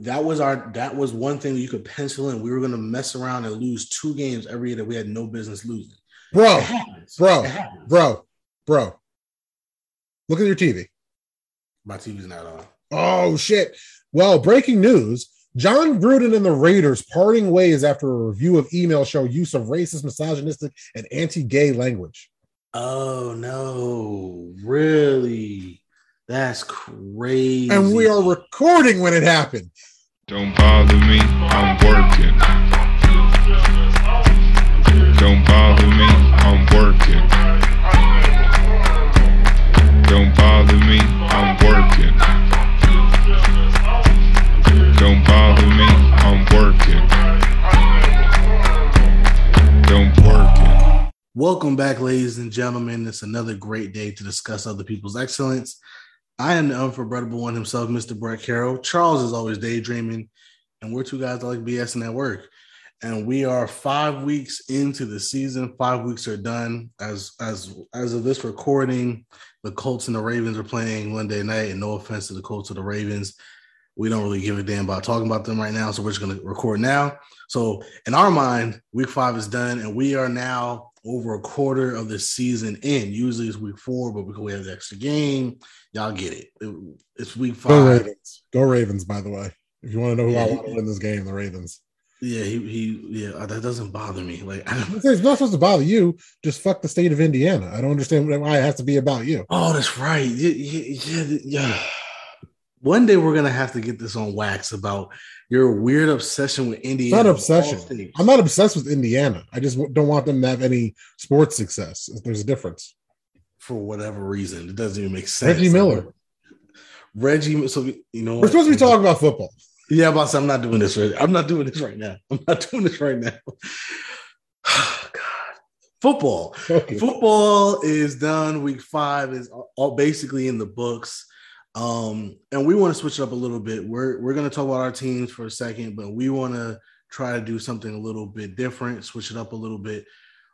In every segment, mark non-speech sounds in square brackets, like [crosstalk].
that was our that was one thing you could pencil in. We were going to mess around and lose two games every year that we had no business losing. Bro, bro, bro, bro. Look at your TV. My TV's not on. Oh shit. Well, breaking news. Jon Gruden and the Raiders parting ways after a review of email show use of racist, misogynistic, and anti-gay language. Oh no, really? That's crazy. And we are recording when it happened. Don't bother me, I'm working. Don't bother me, I'm working. Don't bother me, I'm working. Don't bother me, I'm working. Don't working. Welcome back, ladies and gentlemen. It's another great day to discuss other people's excellence. I am the unforgettable one himself, Mr. Brett Carroll. Charles is always daydreaming, and we're two guys that like BSing at work. And we are five weeks into the season. Five weeks are done. As as as of this recording, the Colts and the Ravens are playing Monday night. And no offense to the Colts or the Ravens, we don't really give a damn about talking about them right now. So we're just gonna record now. So in our mind, week five is done, and we are now over a quarter of the season in. Usually it's week four, but because we have the extra game, y'all get it. it it's week five. Go Ravens. Go Ravens, by the way. If you want to know who yeah. I want to win this game, the Ravens. Yeah, he, he yeah, uh, that doesn't bother me. Like it's not supposed to bother you. Just fuck the state of Indiana. I don't understand why it has to be about you. Oh, that's right. Yeah, yeah, yeah. One day we're gonna have to get this on wax about your weird obsession with Indiana. It's not obsession. I'm not obsessed with Indiana. I just don't want them to have any sports success. There's a difference. For whatever reason, it doesn't even make sense. Reggie Miller. Reggie, so you know, we're supposed to be talking about football. Yeah, boss, I'm not doing this. Right. I'm not doing this right now. I'm not doing this right now. [sighs] God, football. Okay. Football is done. Week five is all basically in the books. Um, and we want to switch it up a little bit. We're we're going to talk about our teams for a second, but we want to try to do something a little bit different, switch it up a little bit.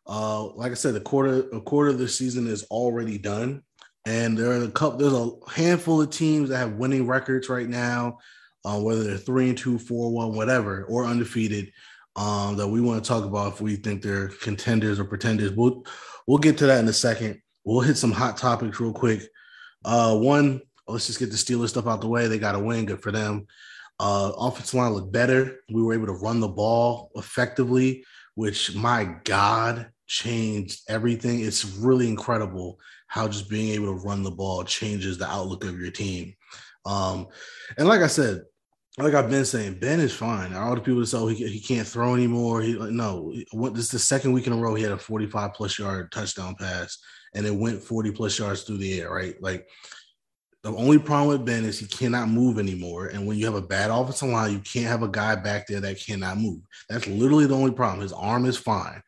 Uh, like I said, the quarter a quarter of the season is already done, and there are a couple. There's a handful of teams that have winning records right now uh, whether they're three and two, four, one, whatever, or undefeated, um, that we want to talk about if we think they're contenders or pretenders. We'll we'll get to that in a second. We'll hit some hot topics real quick. Uh, one, let's just get the Steelers stuff out the way. They got a win, good for them. Uh, offensive line looked better. We were able to run the ball effectively, which my God changed everything. It's really incredible how just being able to run the ball changes the outlook of your team. Um, and like I said, like I've been saying, Ben is fine. All the people say oh, he, he can't throw anymore. He no. What this is the second week in a row he had a 45 plus yard touchdown pass, and it went 40 plus yards through the air. Right, like the only problem with Ben is he cannot move anymore. And when you have a bad offensive line, you can't have a guy back there that cannot move. That's literally the only problem. His arm is fine.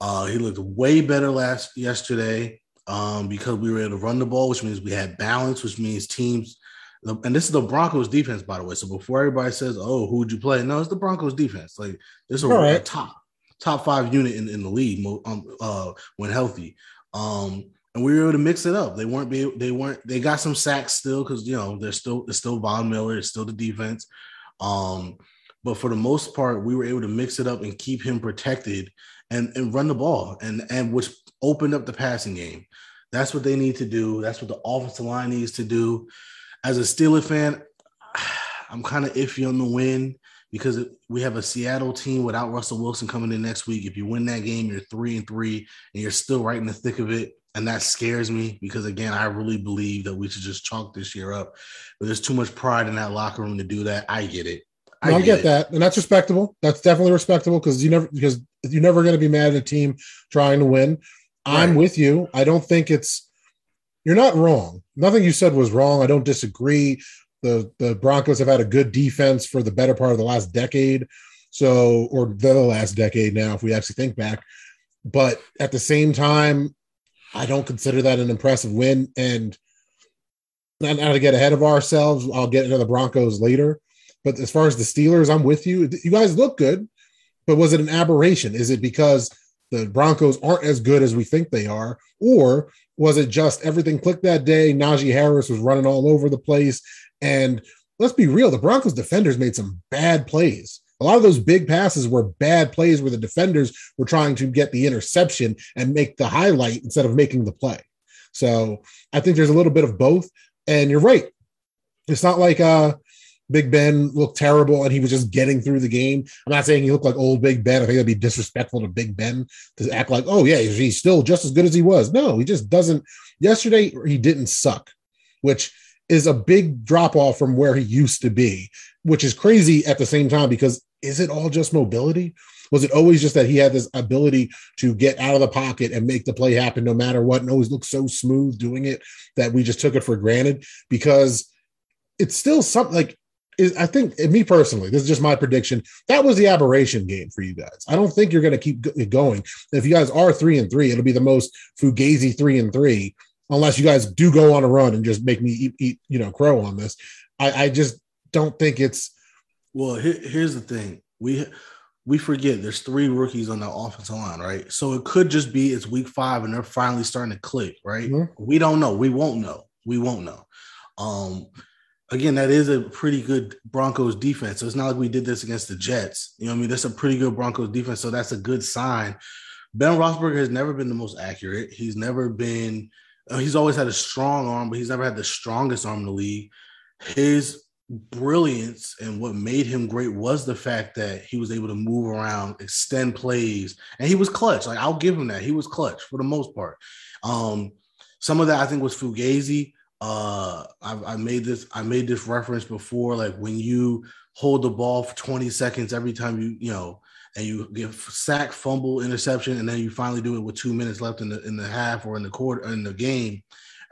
Uh, he looked way better last yesterday um, because we were able to run the ball, which means we had balance, which means teams and this is the Broncos defense, by the way. So before everybody says, "Oh, who would you play?" No, it's the Broncos defense. Like this is a, right. a, top top five unit in, in the league um, uh, when healthy. Um, and we were able to mix it up. They weren't be they weren't they got some sacks still because you know they're still it's still Von Miller, it's still the defense. Um, but for the most part, we were able to mix it up and keep him protected and and run the ball and and which opened up the passing game. That's what they need to do. That's what the offensive line needs to do as a Steeler fan, [sighs] I'm kind of iffy on the win because we have a Seattle team without Russell Wilson coming in next week. If you win that game, you're three and three, and you're still right in the thick of it. And that scares me because again, I really believe that we should just chalk this year up. But there's too much pride in that locker room to do that. I get it. I, no, I get, that, and that's respectable. That's definitely respectable because you never because you're never going to be mad at a team trying to win. Right. I'm with you. I don't think it's you're not wrong. Nothing you said was wrong. I don't disagree. The the Broncos have had a good defense for the better part of the last decade. So, or the last decade now, if we actually think back. But at the same time, I don't consider that an impressive win. And not, not to get ahead of ourselves, I'll get into the Broncos later. But as far as the Steelers, I'm with you. You guys look good, but was it an aberration? Is it because the Broncos aren't as good as we think they are? Or was it just everything clicked that day? Najee Harris was running all over the place, and let's be real, the Broncos defenders made some bad plays. A lot of those big passes were bad plays where the defenders were trying to get the interception and make the highlight instead of making the play. So I think there's a little bit of both. And you're right. It's not like uh Big Ben looked terrible and he was just getting through the game. I'm not saying he looked like old Big Ben. I think that'd be disrespectful to Big Ben to act like, oh, yeah, he's still just as good as he was. No, he just doesn't. Yesterday, he didn't suck, which is a big drop off from where he used to be, which is crazy at the same time because is it all just mobility? Was it always just that he had this ability to get out of the pocket and make the play happen no matter what and always look so smooth doing it that we just took it for granted? Because it's still something like I think me personally, this is just my prediction. That was the aberration game for you guys. I don't think you're going to keep going. If you guys are three and three, it'll be the most fugazi three and three, unless you guys do go on a run and just make me eat, eat you know, crow on this. I, I just don't think it's. Well, here, here's the thing: we we forget there's three rookies on the offensive line, right? So it could just be it's week five and they're finally starting to click, right? Mm-hmm. We don't know. We won't know. We won't know. Um, again, that is a pretty good Broncos defense. So it's not like we did this against the Jets. You know what I mean? That's a pretty good Broncos defense. So that's a good sign. Ben Roethlisberger has never been the most accurate. He's never been, uh, he's always had a strong arm, but he's never had the strongest arm in the league. His brilliance and what made him great was the fact that he was able to move around, extend plays, and he was clutch. Like I'll give him that. He was clutch for the most part. Um, some of that I think was Fugazi uh I, I made this i made this reference before like when you hold the ball for 20 seconds every time you you know and you get sack fumble interception and then you finally do it with two minutes left in the in the half or in the quarter in the game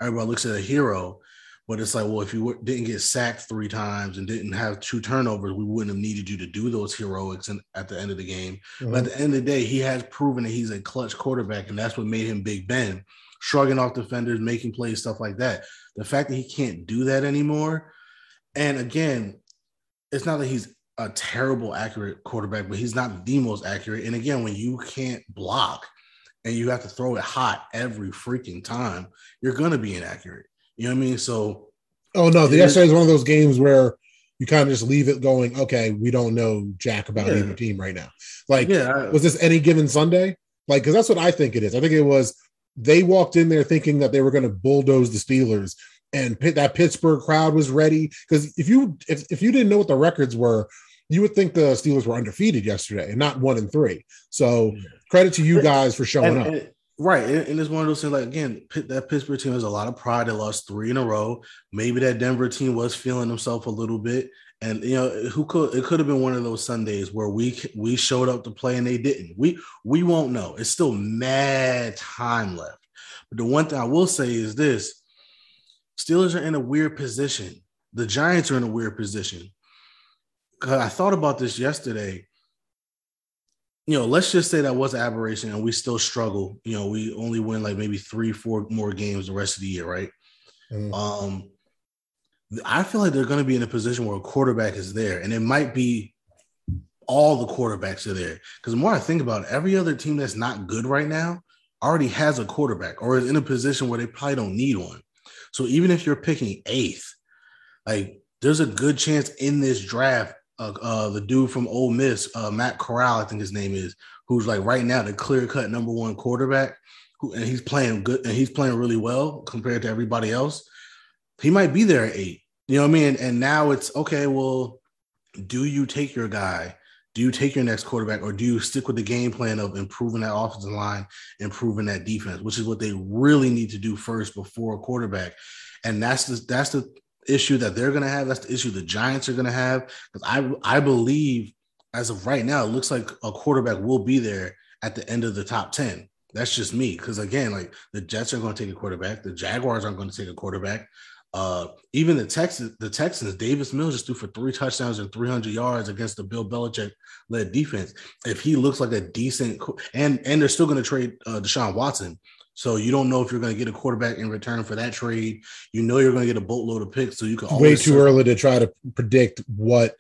everybody looks at a hero but it's like well if you didn't get sacked three times and didn't have two turnovers we wouldn't have needed you to do those heroics at the end of the game mm-hmm. but at the end of the day he has proven that he's a clutch quarterback and that's what made him big ben shrugging off defenders making plays stuff like that the fact that he can't do that anymore, and again, it's not that he's a terrible accurate quarterback, but he's not the most accurate. And again, when you can't block and you have to throw it hot every freaking time, you're gonna be inaccurate. You know what I mean? So, oh no, the yesterday is one of those games where you kind of just leave it going. Okay, we don't know jack about yeah. either team right now. Like, yeah, was this any given Sunday? Like, because that's what I think it is. I think it was they walked in there thinking that they were going to bulldoze the Steelers, and that Pittsburgh crowd was ready. Because if you if, if you didn't know what the records were, you would think the Steelers were undefeated yesterday and not one and three. So credit to you guys for showing and, up. And, right, and, it's one of those things. Like again, that Pittsburgh team has a lot of pride. They lost three in a row. Maybe that Denver team was feeling himself a little bit. And you know, who could it could have been one of those Sundays where we we showed up to play and they didn't. We we won't know. It's still mad time left. But the one thing I will say is this: Steelers are in a weird position. The Giants are in a weird position. I thought about this yesterday. You know, let's just say that was an aberration and we still struggle. You know, we only win like maybe three, four more games the rest of the year, right? Mm. Um, I feel like they're going to be in a position where a quarterback is there, and it might be all the quarterbacks are there. Because the more I think about it, every other team that's not good right now already has a quarterback or is in a position where they probably don't need one. So even if you're picking eighth, like there's a good chance in this draft, uh, uh the dude from Ole Miss, uh, Matt Corral, I think his name is, who's like right now the clear cut number one quarterback, who and he's playing good and he's playing really well compared to everybody else he might be there at eight. You know what I mean? And now it's okay. Well, do you take your guy? Do you take your next quarterback, or do you stick with the game plan of improving that offensive line, improving that defense, which is what they really need to do first before a quarterback? And that's the that's the issue that they're going to have. That's the issue the Giants are going to have. Because I I believe as of right now, it looks like a quarterback will be there at the end of the top ten. That's just me. Because again, like the Jets are going to take a quarterback, the Jaguars aren't going to take a quarterback. Uh, even the Texans, the Texans, Davis Mills just threw for three touchdowns and 300 yards against the Bill Belichick led defense. If he looks like a decent, and and they're still going to trade uh, Deshaun Watson, so you don't know if you're going to get a quarterback in return for that trade. You know you're going to get a boatload of picks, so you can way too early to try to predict what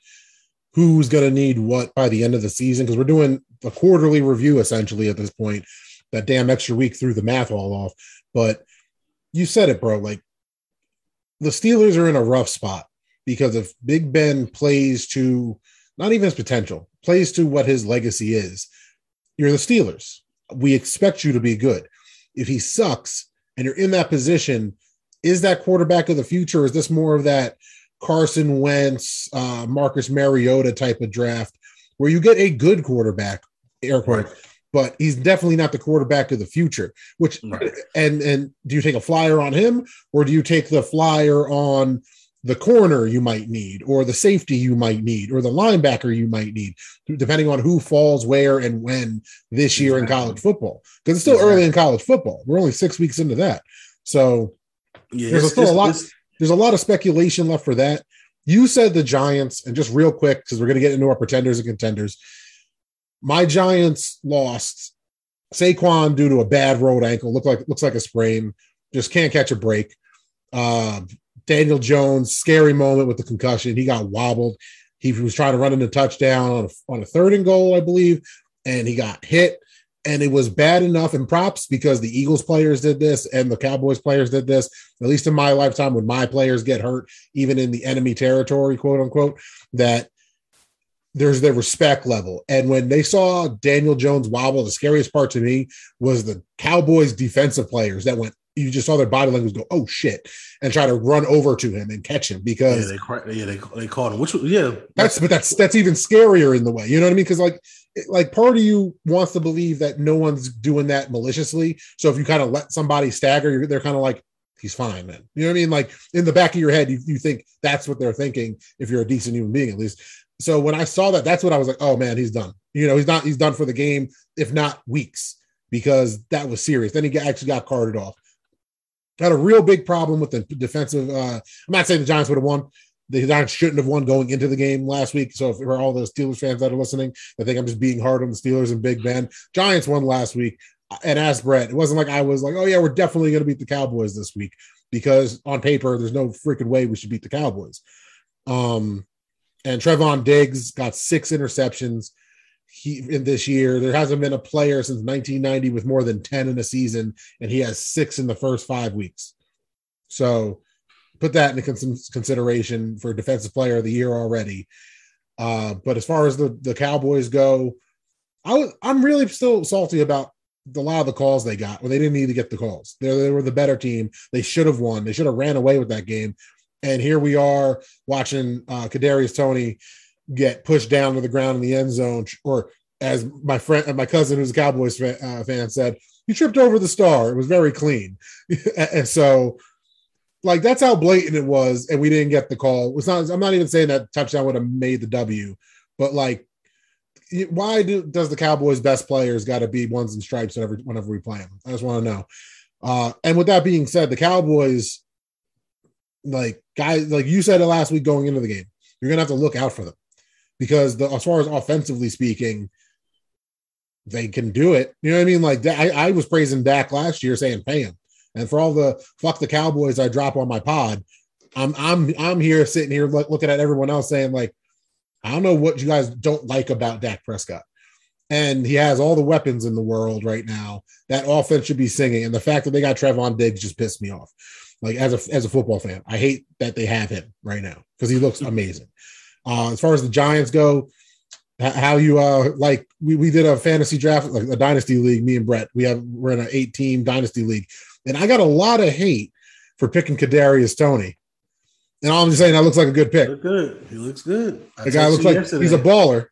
who's going to need what by the end of the season because we're doing a quarterly review essentially at this point. That damn extra week threw the math all off, but you said it, bro. Like the Steelers are in a rough spot because if Big Ben plays to not even his potential, plays to what his legacy is, you're the Steelers. We expect you to be good. If he sucks and you're in that position, is that quarterback of the future? is this more of that Carson Wentz, uh, Marcus Mariota type of draft where you get a good quarterback, air quote, but he's definitely not the quarterback of the future. Which right. and and do you take a flyer on him or do you take the flyer on the corner you might need, or the safety you might need, or the linebacker you might need, depending on who falls where and when this year exactly. in college football. Because it's still exactly. early in college football. We're only six weeks into that. So yeah, there's still a lot. There's a lot of speculation left for that. You said the Giants, and just real quick, because we're going to get into our pretenders and contenders. My Giants lost Saquon due to a bad road ankle. Look like looks like a sprain. Just can't catch a break. Uh, Daniel Jones, scary moment with the concussion. He got wobbled. He was trying to run in a touchdown on a, on a third and goal, I believe, and he got hit. And it was bad enough in props because the Eagles players did this and the Cowboys players did this. At least in my lifetime, when my players get hurt, even in the enemy territory, quote unquote, that there's the respect level. And when they saw Daniel Jones wobble, the scariest part to me was the Cowboys defensive players that went you just saw their body language go, oh shit, and try to run over to him and catch him because yeah, they yeah they, they caught him. Which yeah, that's but that's that's even scarier in the way. You know what I mean? Because like like part of you wants to believe that no one's doing that maliciously. So if you kind of let somebody stagger, they're kind of like he's fine, man. You know what I mean? Like in the back of your head, you, you think that's what they're thinking if you're a decent human being, at least. So when I saw that, that's what I was like, oh man, he's done. You know, he's not, he's done for the game, if not weeks, because that was serious. Then he actually got carted off had a real big problem with the defensive. Uh, I'm not saying the Giants would have won. The Giants shouldn't have won going into the game last week. So, for all those Steelers fans that are listening, I think I'm just being hard on the Steelers and Big Ben. Giants won last week. And as Brett, it wasn't like I was like, oh, yeah, we're definitely going to beat the Cowboys this week because on paper, there's no freaking way we should beat the Cowboys. Um, and Trevon Diggs got six interceptions he in this year. There hasn't been a player since 1990 with more than 10 in a season, and he has six in the first five weeks. So put that into consideration for defensive player of the year already. Uh, but as far as the, the Cowboys go, I was I'm really still salty about a lot of the calls they got when they didn't need to get the calls. They, they were the better team. They should have won. They should have ran away with that game. And here we are watching uh, Kadarius Toney get pushed down to the ground in the end zone, or as my friend, and my cousin who's a Cowboys fan, uh, fan said, he tripped over the star. It was very clean, [laughs] and so like that's how blatant it was, and we didn't get the call. It's not. I'm not even saying that touchdown would have made the W, but like, why do does the Cowboys' best players got to be ones and stripes whenever whenever we play them? I just want to know. Uh, and with that being said, the Cowboys, like guys, like you said it last week going into the game, you're gonna have to look out for them because the, as far as offensively speaking, they can do it. You know what I mean? Like I, I was praising Dak last year, saying pay him, and for all the fuck the Cowboys I drop on my pod, I'm I'm I'm here sitting here looking at everyone else saying like, I don't know what you guys don't like about Dak Prescott. And he has all the weapons in the world right now. That offense should be singing. And the fact that they got Trevon Diggs just pissed me off. Like as a as a football fan, I hate that they have him right now because he looks amazing. Uh, as far as the Giants go, how you uh like we, we did a fantasy draft like a dynasty league me and brett. We have we're in an eight team dynasty league. And i got a lot of hate for picking kadarius toney and all i'm just saying that looks like a good pick. Look good. He looks good. I the guy looks like yesterday. he's a baller.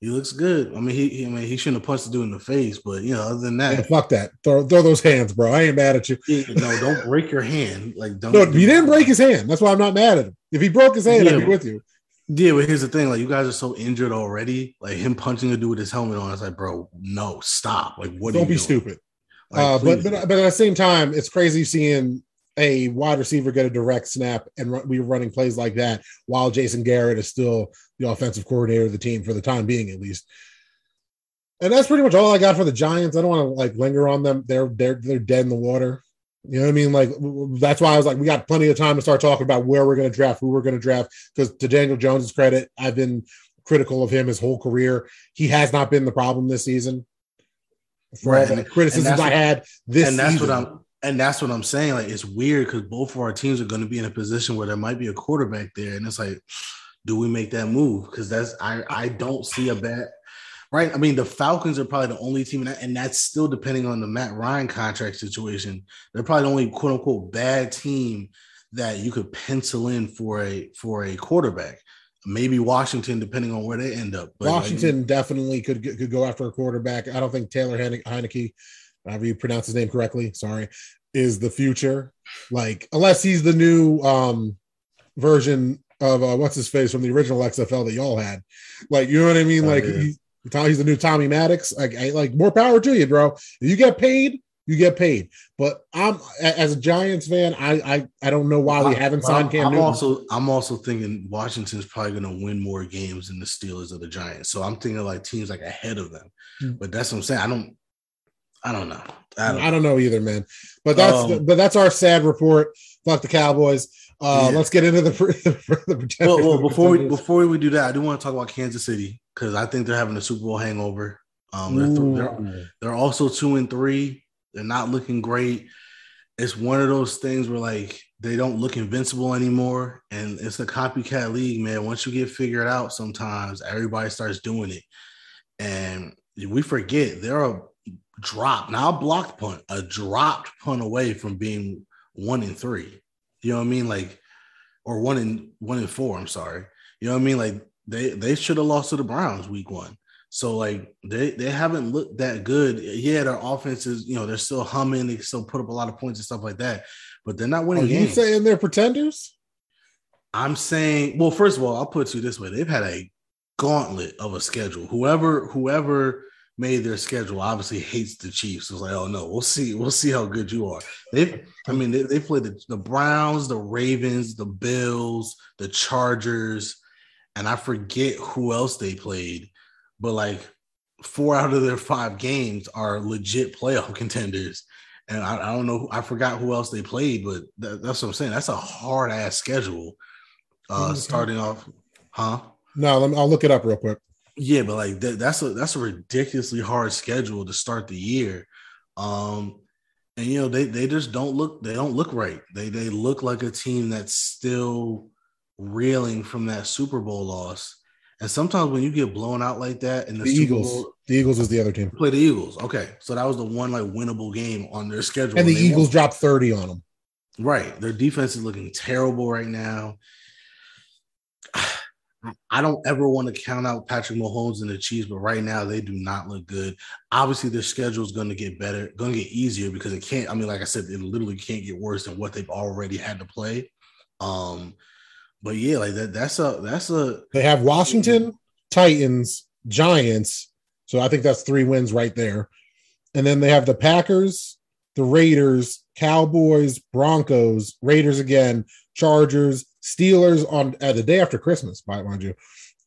He looks good. I mean he, he I mean he shouldn't have punched the dude in the face but you know other than that. Yeah, fuck that. Throw, throw those hands bro. I ain't mad at you. Yeah, no don't break your hand. Like don't no he didn't break his hand. That's why i'm not mad at him. If he broke his hand yeah, i'd be with you yeah, but here's the thing: like you guys are so injured already. Like him punching a dude with his helmet on, it's like, bro, no, stop. Like, what? Don't be doing? stupid. Like, uh, but, but but at the same time, it's crazy seeing a wide receiver get a direct snap and run, we are running plays like that while Jason Garrett is still the offensive coordinator of the team for the time being, at least. And that's pretty much all I got for the Giants. I don't want to like linger on them. They're they're they're dead in the water. You know what I mean? Like that's why I was like, we got plenty of time to start talking about where we're going to draft, who we're going to draft. Because to Daniel Jones's credit, I've been critical of him his whole career. He has not been the problem this season. For right. all the criticisms I had this, and that's season. what I'm. and that's what I'm saying. Like it's weird because both of our teams are going to be in a position where there might be a quarterback there, and it's like, do we make that move? Because that's I I don't see a bad right. I mean, the Falcons are probably the only team, that, and that's still depending on the Matt Ryan contract situation. They're probably the only quote unquote bad team that you could pencil in for a for a quarterback. Maybe Washington, depending on where they end up. But Washington like, definitely could could go after a quarterback. I don't think Taylor Heinicke, however you pronounce his name correctly, sorry, is the future. Like unless he's the new um version of uh, what's his face from the original XFL that y'all had. Like you know what I mean? Oh, like yeah. he, he's the new Tommy Maddox. Like like more power to you, bro. If you get paid, you get paid. But I'm as a Giants fan, I I, I don't know why we haven't signed Cam. I'm Newton. also I'm also thinking Washington's probably going to win more games than the Steelers or the Giants. So I'm thinking like teams like ahead of them. Mm-hmm. But that's what I'm saying. I don't I don't know. I don't, I don't know either, man. But that's um, the, but that's our sad report. Fuck the Cowboys. Uh, yeah. Let's get into the, [laughs] the well, well, before we before we do that, I do want to talk about Kansas City because I think they're having a Super Bowl hangover. Um, they're, th- they're, they're also two and three. They're not looking great. It's one of those things where like they don't look invincible anymore, and it's a copycat league, man. Once you get figured out, sometimes everybody starts doing it, and we forget they're a drop now a blocked punt, a dropped punt away from being one in three. You know what I mean? Like, or one in one in four. I'm sorry. You know what I mean? Like they they should have lost to the Browns week one. So like they they haven't looked that good. Yeah, their offenses, you know, they're still humming. They still put up a lot of points and stuff like that, but they're not winning. Are games. you saying they're pretenders? I'm saying, well, first of all, I'll put you this way: they've had a gauntlet of a schedule. Whoever whoever made their schedule obviously hates the Chiefs. It's like, oh no, we'll see, we'll see how good you are. They, I mean, they, they played the, the Browns, the Ravens, the Bills, the Chargers, and I forget who else they played but like four out of their five games are legit playoff [laughs] contenders. And I, I don't know, I forgot who else they played, but that, that's what I'm saying. That's a hard ass schedule. Uh, mm-hmm. starting off, huh? No, me, I'll look it up real quick. Yeah, but like that, that's a that's a ridiculously hard schedule to start the year. Um, and you know they they just don't look they don't look right. They they look like a team that's still reeling from that Super Bowl loss. And sometimes when you get blown out like that in the, the Eagles, Bowl, the Eagles is the other team. Play the Eagles. Okay. So that was the one like winnable game on their schedule. And the Eagles won. dropped 30 on them. Right. Their defense is looking terrible right now. [sighs] I don't ever want to count out Patrick Mahomes and the Chiefs, but right now they do not look good. Obviously, their schedule is going to get better, going to get easier because it can't. I mean, like I said, it literally can't get worse than what they've already had to play. Um, but yeah, like that that's a that's a they have Washington, Titans, Giants. So I think that's three wins right there. And then they have the Packers, the Raiders, Cowboys, Broncos, Raiders again, Chargers, Steelers on uh, the day after Christmas, mind you.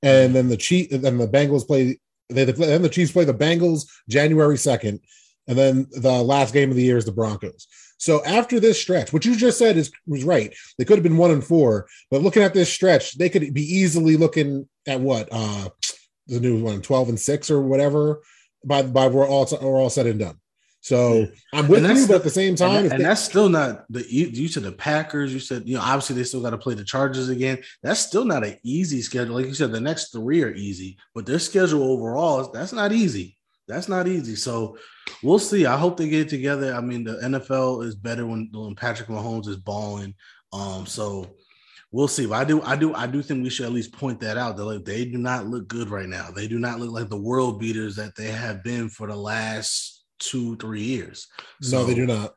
And then the Chief, then the Bengals play. They, they play, then the Chiefs play the Bengals January second, and then the last game of the year is the Broncos. So after this stretch, what you just said is was right. They could have been one and four, but looking at this stretch, they could be easily looking at what uh the new one, 12 and six or whatever by by we're all we're all said and done. So I'm with you, but at the same time, and, and they, that's still not the you, you said the Packers. You said you know obviously they still got to play the Chargers again. That's still not an easy schedule. Like you said, the next three are easy, but their schedule overall that's not easy. That's not easy. So we'll see. I hope they get it together. I mean, the NFL is better when, when Patrick Mahomes is balling. Um, so we'll see. But I do, I do, I do think we should at least point that out. That like they do not look good right now. They do not look like the world beaters that they have been for the last two, three years. So, no, they do not.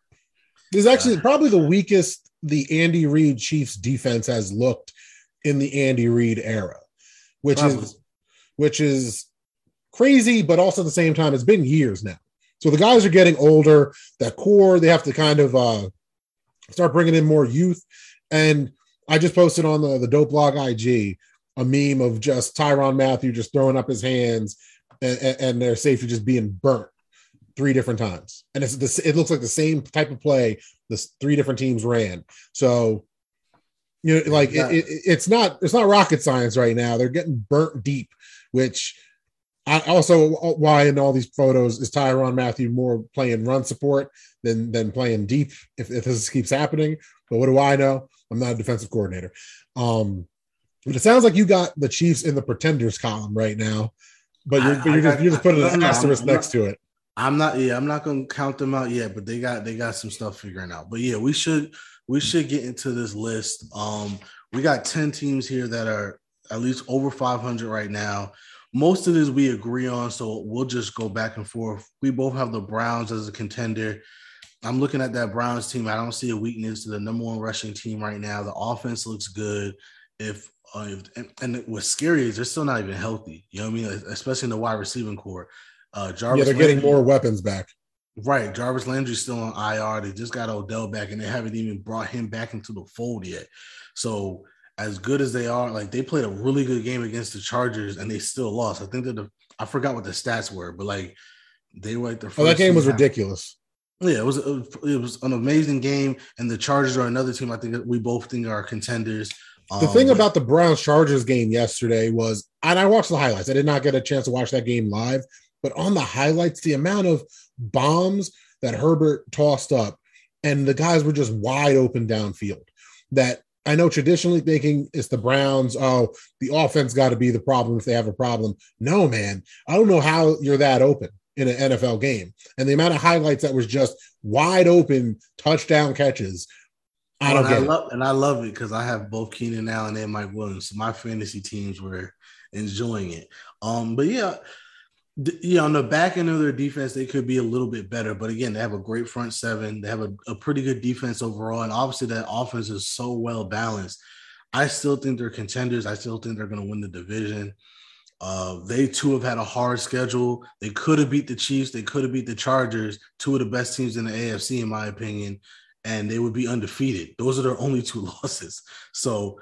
This is actually uh, probably the weakest the Andy Reid Chiefs defense has looked in the Andy Reid era, which probably. is which is crazy, but also at the same time, it's been years now. So the guys are getting older. That core, they have to kind of uh, start bringing in more youth. And I just posted on the, the Dope Blog IG a meme of just Tyrann Mathieu just throwing up his hands and, and their safety just being burnt three different times. And it's this, it looks like the same type of play the three different teams ran. So, you know, like yeah. it, it, it's not it's not rocket science right now. They're getting burnt deep, which I also why in all these photos is Tyrann Mathieu more playing run support than than playing deep if, if this keeps happening. But what do I know? I'm not a defensive coordinator. Um, but it sounds like you got the Chiefs in the pretenders column right now. But you're, I, but you're I just, you're just putting an asterisk next to it. I'm not. Yeah, I'm not gonna count them out yet. But they got they got some stuff figuring out. But yeah, we should we should get into this list. Um, we got ten teams here that are at least over 500 right now. Most of this we agree on, so we'll just go back and forth. We both have the Browns as a contender. I'm looking at that Browns team. I don't see a weakness to the number one rushing team right now. The offense looks good. If, uh, if and, and, what's scary is they're still not even healthy. You know what I mean? Especially in the wide receiving core. Uh, Jarvis yeah, they're Landry, getting more weapons back. Right. Jarvis Landry's still on IR. They just got Odell back, and they haven't even brought him back into the fold yet. So as good as they are, like they played a really good game against the Chargers and they still lost. I think that the I forgot what the stats were, but like they were like the oh, that game was ridiculous. Yeah, it was, it was an amazing game, and the Chargers are another team I think we both think are contenders. The um, thing about the Browns Chargers game yesterday was, and I watched the highlights. I did not get a chance to watch that game live, but on the highlights, the amount of bombs that Herbert tossed up, and the guys were just wide open downfield. That I know traditionally thinking it's the Browns. Oh, the offense got to be the problem if they have a problem. No, man. I don't know how you're that open in an NFL game. And the amount of highlights that was just wide open touchdown catches. I don't and get I love, And I love it because I have both Keenan Allen and Mike Williams. So my fantasy teams were enjoying it. Um, but yeah, yeah, on the back end of their defense, they could be a little bit better. But again, they have a great front seven. They have a, a pretty good defense overall. And obviously, that offense is so well balanced. I still think they're contenders. I still think they're going to win the division. Uh, they too have had a hard schedule. They could have beat the Chiefs. They could have beat the Chargers, two of the best teams in the AFC, in my opinion, and they would be undefeated. Those are their only two [laughs] losses. So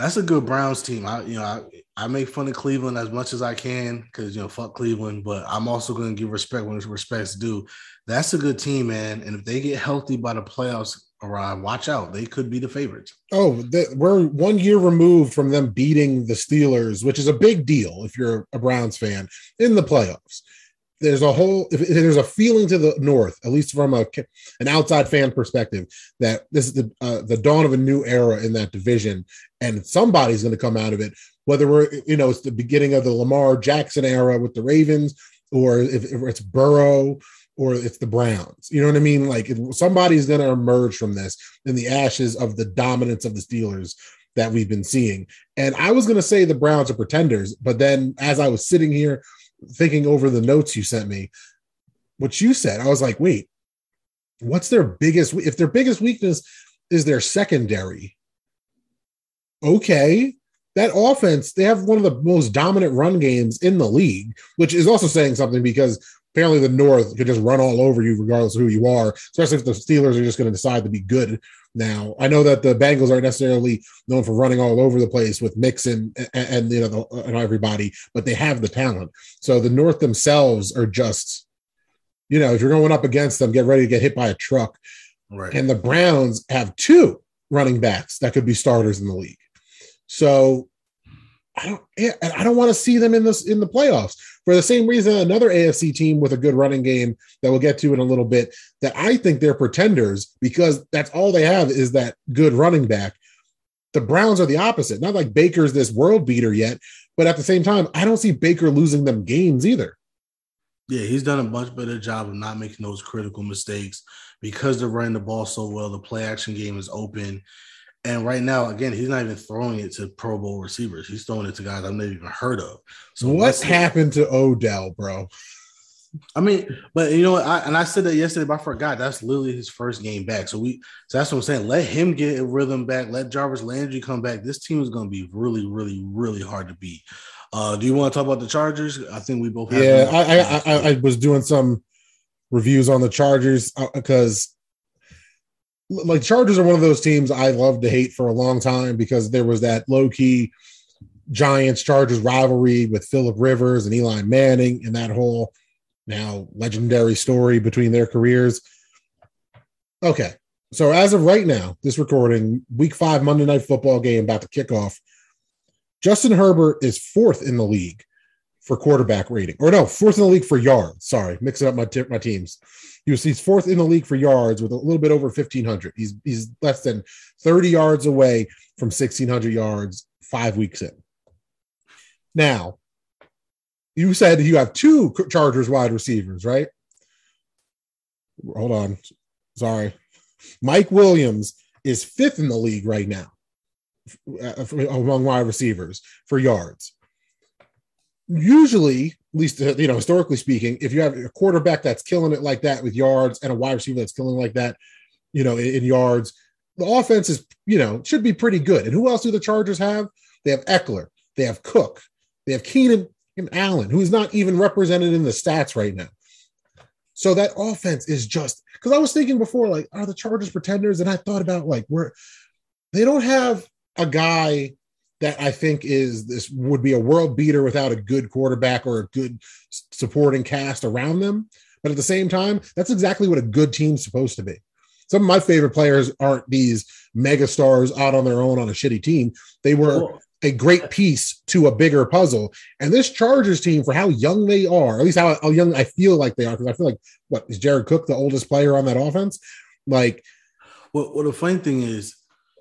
that's a good Browns team. I you know I, I make fun of Cleveland as much as I can because you know fuck Cleveland, but I'm also going to give respect when respect's due. That's a good team, man. And if they get healthy by the playoffs arrive, watch out. They could be the favorites. Oh, we're one year removed from them beating the Steelers, which is a big deal if you're a Browns fan in the playoffs there's a whole if, there's a feeling to the north at least from a an outside fan perspective that this is the uh, the dawn of a new era in that division and somebody's going to come out of it whether we're you know it's the beginning of the Lamar Jackson era with the Ravens or if, if it's Burrow or it's the Browns. You know what I mean? Like somebody's going to emerge from this in the ashes of the dominance of the Steelers that we've been seeing. And I was going to say the Browns are pretenders but then as I was sitting here thinking over the notes you sent me, what you said, I was like, wait, what's their biggest? If their biggest weakness is their secondary, okay, that offense, they have one of the most dominant run games in the league, which is also saying something because apparently the North could just run all over you regardless of who you are, especially if the Steelers are just going to decide to be good now. I know that the Bengals aren't necessarily known for running all over the place with Mixon and, and, you know the, and everybody, but they have the talent. So the North themselves are just, you know, if you're going up against them, get ready to get hit by a truck. Right. And the Browns have two running backs that could be starters in the league. So I don't yeah, I don't want to see them in this in the playoffs for the same reason another AFC team with a good running game that we'll get to in a little bit that I think they're pretenders because that's all they have is that good running back. The Browns are the opposite. Not like Baker's this world beater yet, but at the same time, I don't see Baker losing them games either. Yeah, he's done a much better job of not making those critical mistakes because they're running the ball so well. The play action game is open. And right now, again, he's not even throwing it to Pro Bowl receivers. He's throwing it to guys I've never even heard of. So what's happened to Odell, bro? I mean, but you know what? I, and I said that yesterday, but I forgot that's literally his first game back. So we, so that's what I'm saying. Let him get a rhythm back. Let Jarvis Landry come back. This team is going to be really, really, really hard to beat. Uh, do you want to talk about the Chargers? I think we both. yeah, I, I, I, I was doing some reviews on the Chargers because like Chargers are one of those teams I love to hate for a long time because there was that low key Giants Chargers rivalry with Philip Rivers and Eli Manning and that whole now legendary story between their careers. Okay. So as of right now, this recording, week five Monday night football game about to kick off. Justin Herbert is fourth in the league for quarterback rating, or no, fourth in the league for yards. Sorry, mixing up my t- my teams. He was he's fourth in the league for yards with a little bit over 1500. He's he's less than 30 yards away from 1600 yards five weeks in. Now, you said you have two Chargers wide receivers, right? Hold on. Sorry. Mike Williams is fifth in the league right now uh, among wide receivers for yards. Usually, least uh, you know, historically speaking, if you have a quarterback that's killing it like that with yards and a wide receiver that's killing like that, you know, in, in yards, the offense is, you know, should be pretty good. And who else do the Chargers have? They have Ekeler, they have Cook, they have Keenan and Allen, who's not even represented in the stats right now. So that offense is just because I was thinking before, like, are the Chargers pretenders? And I thought about like where they don't have a guy that I think is this would be a world beater without a good quarterback or a good supporting cast around them. But at the same time, that's exactly what a good team's supposed to be. Some of my favorite players aren't these mega stars out on their own on a shitty team. They were a great piece to a bigger puzzle. And this Chargers team, for how young they are, at least how, how young I feel like they are, because I feel like what is Jared Cook the oldest player on that offense? Like, well, well, the funny thing is,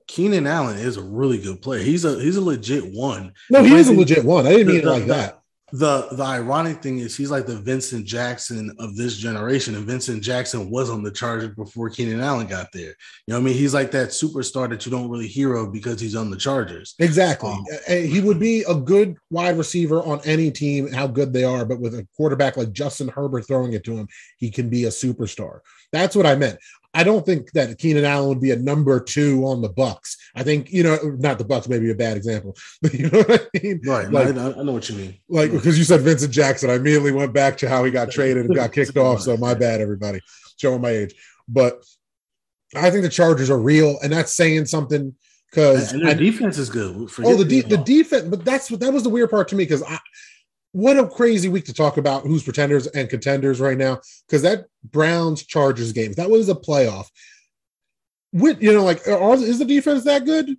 Keenan Allen is a really good player. He's a he's a legit one. No, he is a legit one. I didn't mean it like that the the ironic thing is he's like the Vincent Jackson of this generation, and Vincent Jackson was on the Chargers before Keenan Allen got there. You know, what I mean, he's like that superstar that you don't really hear of because he's on the Chargers. Exactly, um, he would be a good wide receiver on any team, how good they are. But with a quarterback like Justin Herbert throwing it to him, he can be a superstar. That's what I meant. I don't think that Keenan Allen would be a number two on the Bucks. I think you know, not the Bucs, maybe a bad example, [laughs] but you know what I mean. Right, like, I, I know what you mean. Like because you said Vincent Jackson, I immediately went back to how he got traded and got kicked off. So my bad, everybody, showing my age. But I think the Chargers are real, and that's saying something because and their I, defense is good. Forget oh, the de- the defense, but that's what that was the weird part to me because I what a crazy week to talk about who's pretenders and contenders right now because that Browns Chargers game that was a playoff. With you know, like, are, is the defense that good?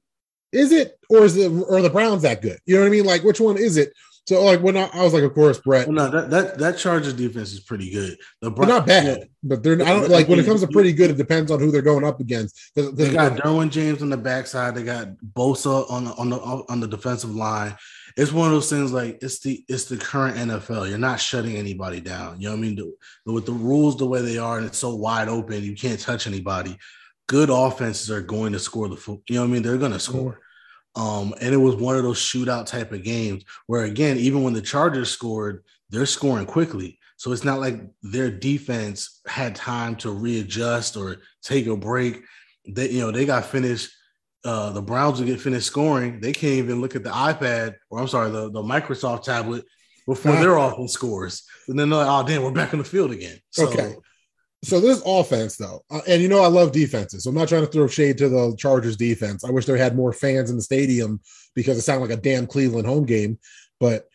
Is it, or is the or the Browns that good? You know what I mean? Like, which one is it? So, like, when I, I was like, of course, Brett. Well, no, that that that Chargers defense is pretty good. The they're not bad, yeah. but they're I don't like when it comes to pretty good. It depends on who they're going up against. They got Derwin James on the backside. They got Bosa on the, on the on the defensive line it's one of those things like it's the it's the current NFL. You're not shutting anybody down. You know what I mean? The, with the rules the way they are, and it's so wide open, you can't touch anybody. Good offenses are going to score the foot. You know what I mean? They're going to score. Um, and it was one of those shootout type of games where again, even when the Chargers scored, they're scoring quickly. So it's not like their defense had time to readjust or take a break. They, you know, they got finished uh, the Browns will get finished scoring, they can't even look at the iPad or I'm sorry, the, the Microsoft tablet before uh, their offense scores. And then they're like, oh, damn, we're back on the field again. So, okay. So this offense, though, uh, and you know I love defenses. So I'm not trying to throw shade to the Chargers defense. I wish they had more fans in the stadium because it sounded like a damn Cleveland home game. But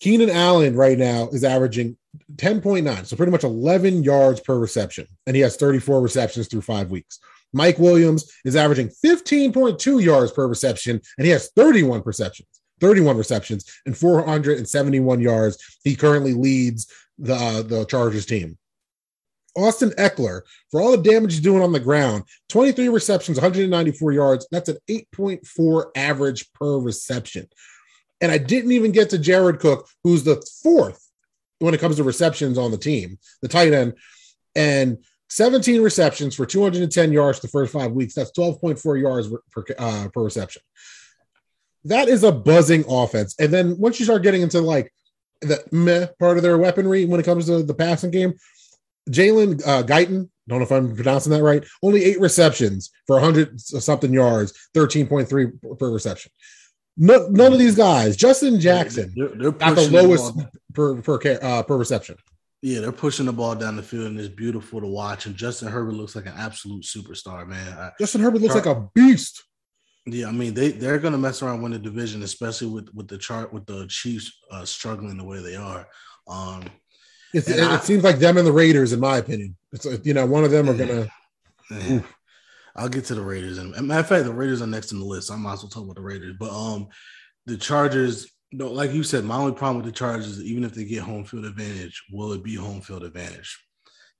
Keenan Allen right now is averaging 10.9, so pretty much 11 yards per reception, and he has 34 receptions through five weeks. Mike Williams is averaging 15.2 yards per reception, and he has 31 receptions, 31 receptions, and 471 yards. He currently leads the uh, the Chargers team. Austin Ekeler, for all the damage he's doing on the ground, 23 receptions, 194 yards. That's an 8.4 average per reception. And I didn't even get to Jared Cook, who's the fourth when it comes to receptions on the team, the tight end. And 17 receptions for 210 yards the first five weeks. That's 12.4 yards per, uh, per reception. That is a buzzing offense. And then once you start getting into like the meh part of their weaponry when it comes to the passing game, Jalen uh, Guyton, don't know if I'm pronouncing that right, only eight receptions for 100 something yards, 13.3 per reception. No, none of these guys, Justin Jackson, they're, they're at the lowest per per, uh, per reception. Yeah, they're pushing the ball down the field, and it's beautiful to watch. And Justin Herbert looks like an absolute superstar, man. Justin Herbert looks Char- like a beast. Yeah, I mean they they're gonna mess around win the division, especially with with the chart with the Chiefs uh, struggling the way they are. Um, it, I, seems like them and the Raiders, in my opinion. It's you know one of them are gonna. Yeah. I'll get to the Raiders, and matter of fact, the Raiders are next in the list. So I might as well talk about the Raiders, but um, the Chargers No, like you said, my only problem with the Chargers is even if they get home field advantage, will it be home field advantage?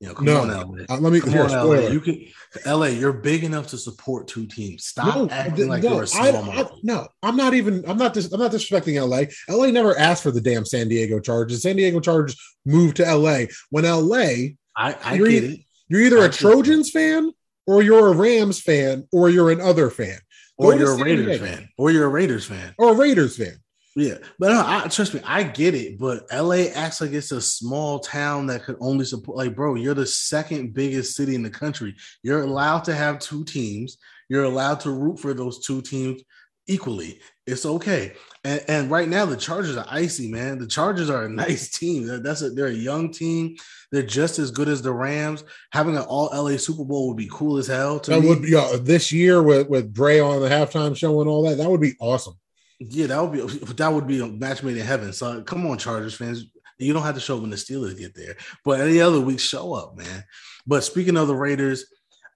You know, come No. on, LA. Uh, let me Come here, on, LA. You can LA, you're big enough to support two teams. Stop No, acting like no, you're a small I- market. no, I'm not even. I'm not. Dis, I'm not disrespecting LA. LA never asked for the damn San Diego Chargers. San Diego Chargers moved to LA when LA. I, I You're get either- it. You're either a Absolutely. Trojans fan or you're a Rams fan or you're an other fan Or Go you're a Raiders Diego. fan. Or you're a Raiders fan. or a Raiders fan. Yeah, but no, I, trust me, I get it. But LA acts like it's a small town that could only support. Like, bro, you're the second biggest city in the country. You're allowed to have two teams. You're allowed to root for those two teams equally. It's okay. And, and right now, the Chargers are icy, man. The Chargers are a [laughs] nice team. They're, that's a, they're a young team. They're just as good as the Rams. Having an All LA Super Bowl would be cool as hell. To That me. would be uh, this year with with Dre on the halftime show and all that. That would be awesome. Yeah, that would be that would be a match made in heaven. So come on, Chargers fans. You don't have to show up when the Steelers get there, but any other week, show up, man. But speaking of the Raiders,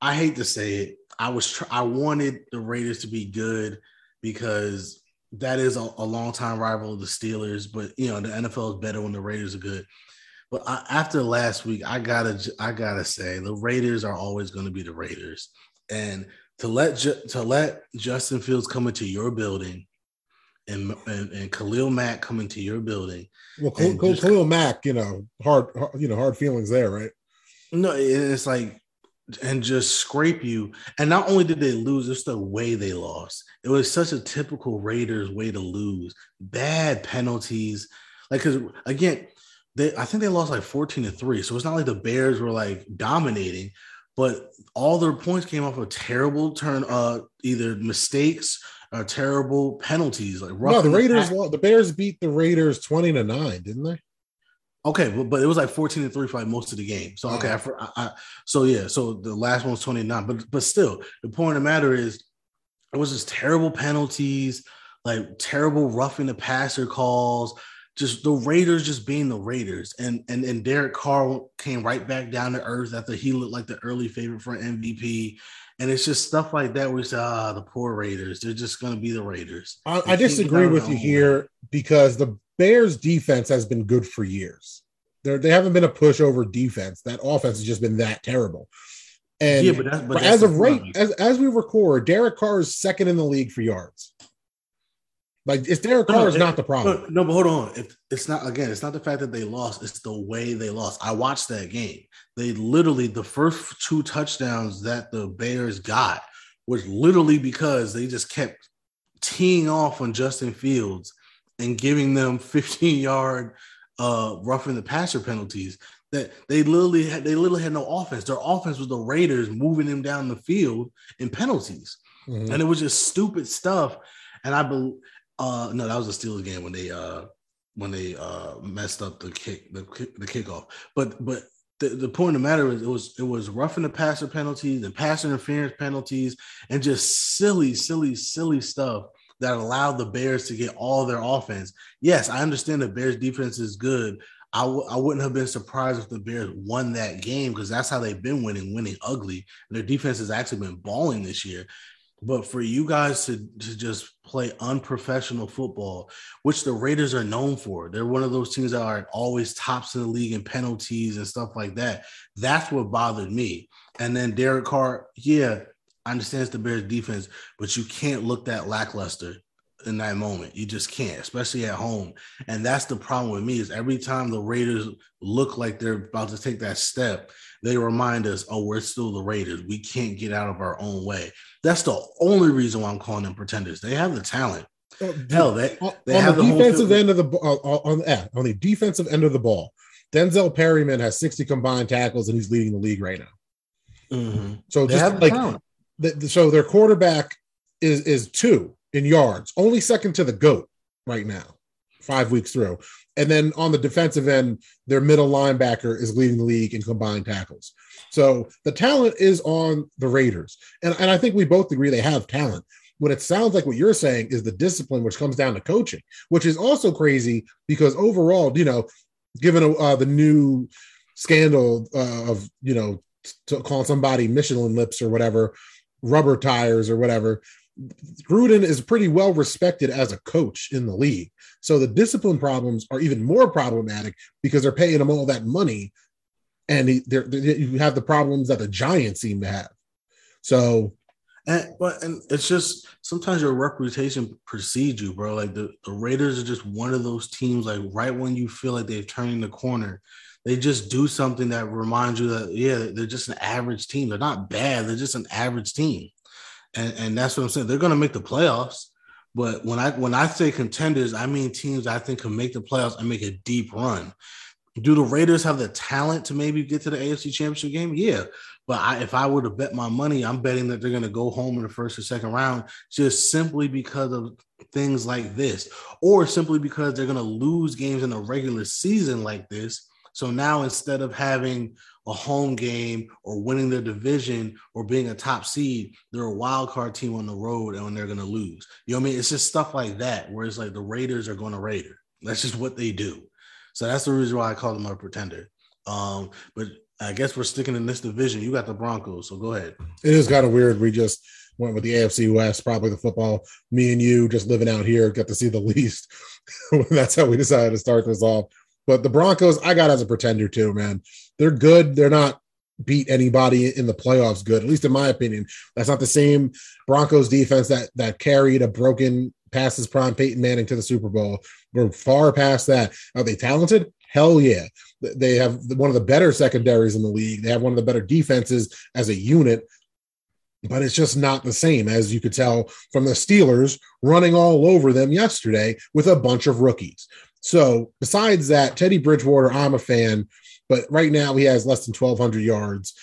I hate to say it, I was tr- I wanted the Raiders to be good because that is a, a longtime rival of the Steelers. But you know the NFL is better when the Raiders are good. But I, after last week, I gotta I gotta say the Raiders are always going to be the Raiders, and to let Ju- to let Justin Fields come into your building and, and and Khalil Mack coming to your building. Well, Khalil, Khalil, just- Khalil Mack, you know, hard, hard- you know, hard feelings there, right? No, it's like and just scrape you. And not only did they lose, it's the way they lost. It was such a typical Raiders way to lose. Bad penalties. Like cuz again, they I think they lost like 14 to 3. So it's not like the Bears were like dominating, but all their points came off of terrible turn uh either mistakes or terrible penalties like No, the Raiders, the Bears beat the Raiders twenty to nine, didn't they? Okay, but, but it was like 14 to 3 for like most of the game. So okay, I, I, I so yeah, so the last one was 29. But but still, the point of the matter is it was just terrible penalties, like terrible roughing the passer calls, just the Raiders just being the Raiders. And and and Derek Carr came right back down to earth after he looked like the early favorite for MVP. And it's just stuff like that where you say, ah, the poor Raiders, they're just gonna be the Raiders. I, I disagree with you here because the Bears defense has been good for years. They're, they haven't been a pushover defense. That offense has just been that terrible. And yeah, but that's but but that's as of right, as, as we record, Derek Carr is second in the league for yards. Like it's Derek No, Carr is it- not the problem. No, no, but hold on. If it's not again, it's not the fact that they lost, it's the way they lost. I watched that game. They literally the first two touchdowns that the Bears got was literally because they just kept teeing off on Justin Fields and giving them [laughs] 15 yard uh roughing the passer penalties that they literally had they literally had no offense. Their offense was the Raiders moving them down the field in penalties Mhm. and it was just stupid stuff. And I believe, uh, no, that was the Steelers game when they, uh, when they uh messed up the kick, the the kickoff. But but the, the point of the matter is, it was it was roughing the passer penalties and pass interference penalties and just silly, silly, silly stuff that allowed the Bears to get all their offense. Yes, I understand the Bears defense is good. I w- I wouldn't have been surprised if the Bears won that game because that's how they've been winning, winning ugly. And Their defense has actually been balling this year. But for you guys to, to just play unprofessional football, which the Raiders are known for, they're one of those teams that are always tops in the league in penalties and stuff like that. That's what bothered me. And then Derek Carr, yeah, I understand it's the Bears defense, but you can't look that lackluster in that moment. You just can't, especially at home. And that's the problem with me is every time the Raiders look like they're about to take that step, they remind us, oh, we're still the Raiders. We can't get out of our own way. That's the only reason why I'm calling them pretenders. They have the talent. Uh, Hell, they, on, they on have the the defensive end of the b- uh, on on the defensive end of the ball, Denzel Perryman has 60 combined tackles and he's leading the league right now. Mhm. So They just like the- so their quarterback is is two in yards, only second to the goat right now, five weeks through. And then on the defensive end, their middle linebacker is leading the league in combined tackles. So the talent is on the Raiders, and and I think we both agree they have talent. What it sounds like what you're saying is the discipline, which comes down to coaching, which is also crazy because overall, you know, given uh, the new scandal uh, of you know to call somebody Michelin lips or whatever, rubber tires or whatever. Gruden is pretty well respected as a coach in the league. So the discipline problems are even more problematic because they're paying him all that money. And he, they're, they're, you have the problems that the Giants seem to have. So, and but and it's just sometimes your reputation precedes you, bro. Like the, the Raiders are just one of those teams. Like right when you feel like they've turned the corner, they just do something that reminds you that yeah, they're just an average team. They're not bad. They're just an average team and, and that's what I'm saying. They're going to make the playoffs, but when I when I say contenders, I mean teams I think can make the playoffs and make a deep run. Do the Raiders have the talent to maybe get to the AFC Championship game? Yeah, but I, if I were to bet my money, I'm betting that they're going to go home in the first or second round just simply because of things like this, or simply because they're going to lose games in the regular season like this. So now instead of having a home game or winning their division or being a top seed, they're a wild card team on the road and they're going to lose. You know what I mean? It's just stuff like that where it's like the Raiders are going to Raider. That's just what they do. So that's the reason why I call them a pretender. Um, but I guess we're sticking in this division. You got the Broncos, so go ahead. It is kind of weird. We just went with the AFC West, probably the football. Me and you just living out here got to see the [laughs] least. [laughs] that's how we decided to start this off. But the Broncos, I got as a pretender too, man. They're good. They're not beat anybody in the playoffs good, at least in my opinion. That's not the same Broncos defense that that carried a broken passes prime Peyton Manning to the Super Bowl. We're far past that. Are they talented? Hell yeah. They have one of the better secondaries in the league. They have one of the better defenses as a unit, but it's just not the same as you could tell from the Steelers running all over them yesterday with a bunch of rookies. So, besides that, Teddy Bridgewater, I'm a fan, but right now he has less than 1,200 yards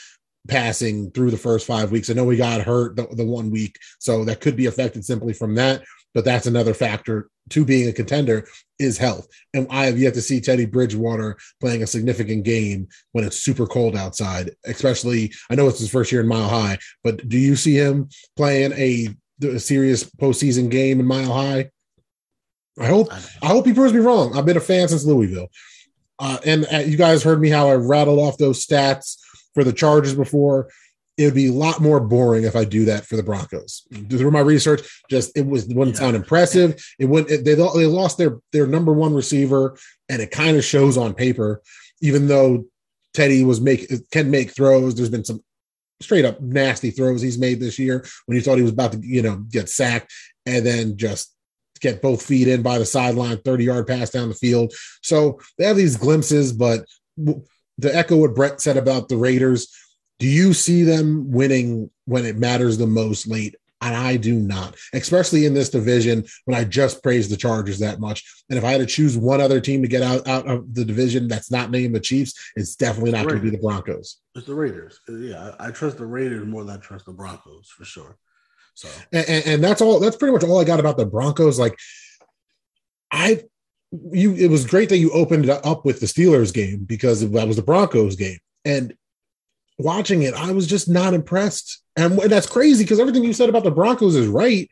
passing through the first five weeks. I know he got hurt the, the one week, so that could be affected simply from that. But that's another factor to being a contender is health. And I have yet to see Teddy Bridgewater playing a significant game when it's super cold outside, especially I know it's his first year in Mile High, but do you see him playing a, a serious postseason game in Mile High? I hope I hope he proves me wrong. I've been a fan since Louisville, uh, and uh, you guys heard me how I rattled off those stats for the Chargers before. It would be a lot more boring if I do that for the Broncos. Through my research, just it was wouldn't yeah. sound impressive. It went. It, they they lost their their number one receiver, and it kind of shows on paper. Even though Teddy was make can make throws, there's been some straight up nasty throws he's made this year when he thought he was about to you know get sacked, and then just get both feet in by the sideline, 30 yard pass down the field. So they have these glimpses, but to echo what Brett said about the Raiders, do you see them winning when it matters the most late? And I do not, especially in this division when I just praised the Chargers that much. And if I had to choose one other team to get out, out of the division that's not named the Chiefs, it's definitely not going to be the Broncos. It's the Raiders. Yeah, I, I trust the Raiders more than I trust the Broncos for sure. So and, and, that's all that's pretty much all I got about the Broncos. Like I you it was great that you opened it up with the Steelers game because that was the Broncos game. And watching it, I was just not impressed. And that's crazy because everything you said about the Broncos is right.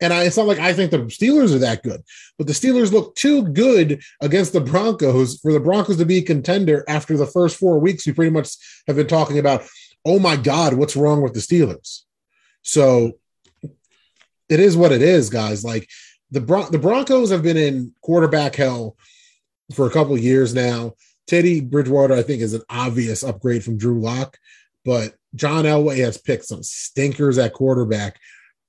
And I, it's not like I think the Steelers are that good, but the Steelers look too good against the Broncos for the Broncos to be a contender after the first four weeks. We pretty much have been talking about, oh my God, what's wrong with the Steelers? So it is what it is, guys. Like the Bron- the Broncos have been in quarterback hell for a couple years now. Teddy Bridgewater, I think, is an obvious upgrade from Drew Lock, but John Elway has picked some stinkers at quarterback,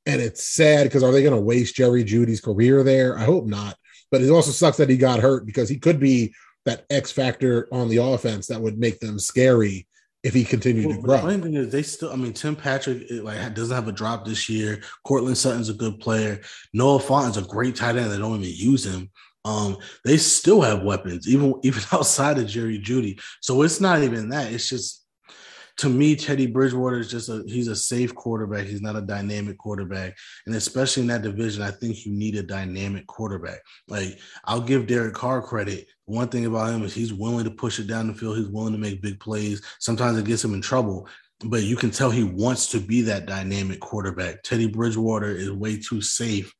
and it's sad because are they going to waste Jerry Jeudy's career there? I hope not. But it also sucks that he got hurt because he could be that X factor on the offense that would make them scary if he continued well, to grow. The funny thing is, they still. I mean, Tim Patrick like doesn't have a drop this year. Courtland Sutton's a good player. Noah Fant's a great tight end. They don't even use him. Um, they still have weapons, even [laughs] even outside of Jerry Jeudy. So it's not even that. It's just to me, Teddy Bridgewater is just a he's a safe quarterback. He's not a dynamic quarterback, and especially in that division, I think you need a dynamic quarterback. Like I'll give Derek Carr credit. One thing about him is he's willing to push it down the field. He's willing to make big plays. Sometimes it gets him in trouble, but you can tell he wants to be that dynamic quarterback. Teddy Bridgewater is way too safe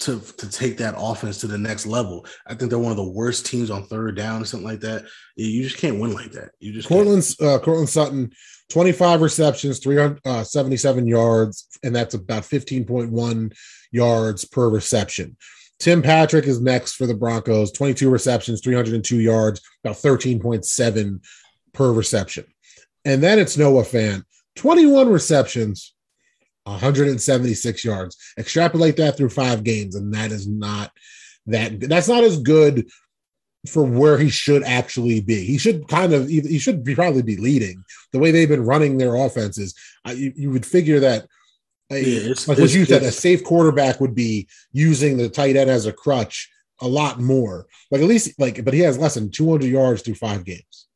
to to take that offense to the next level. I think they're one of the worst teams on third down or something like that. You just can't win like that. You just Courtland's uh, Courtland Sutton, twenty five receptions, three hundred uh, seventy seven yards, and that's about fifteen point one yards per reception. Tim Patrick is next for the Broncos, twenty two receptions, three hundred and two yards, about thirteen point seven per reception, and then it's Noah Fant, twenty one receptions 176 yards. Extrapolate that through five games, and that is not that. That's not as good for where he should actually be. He should kind of he should be probably be leading the way they've been running their offenses. you, you would figure that. A, yeah, like what you said, a safe quarterback would be using the tight end as a crutch a lot more. Like at least like, but he has less than 200 yards through five games.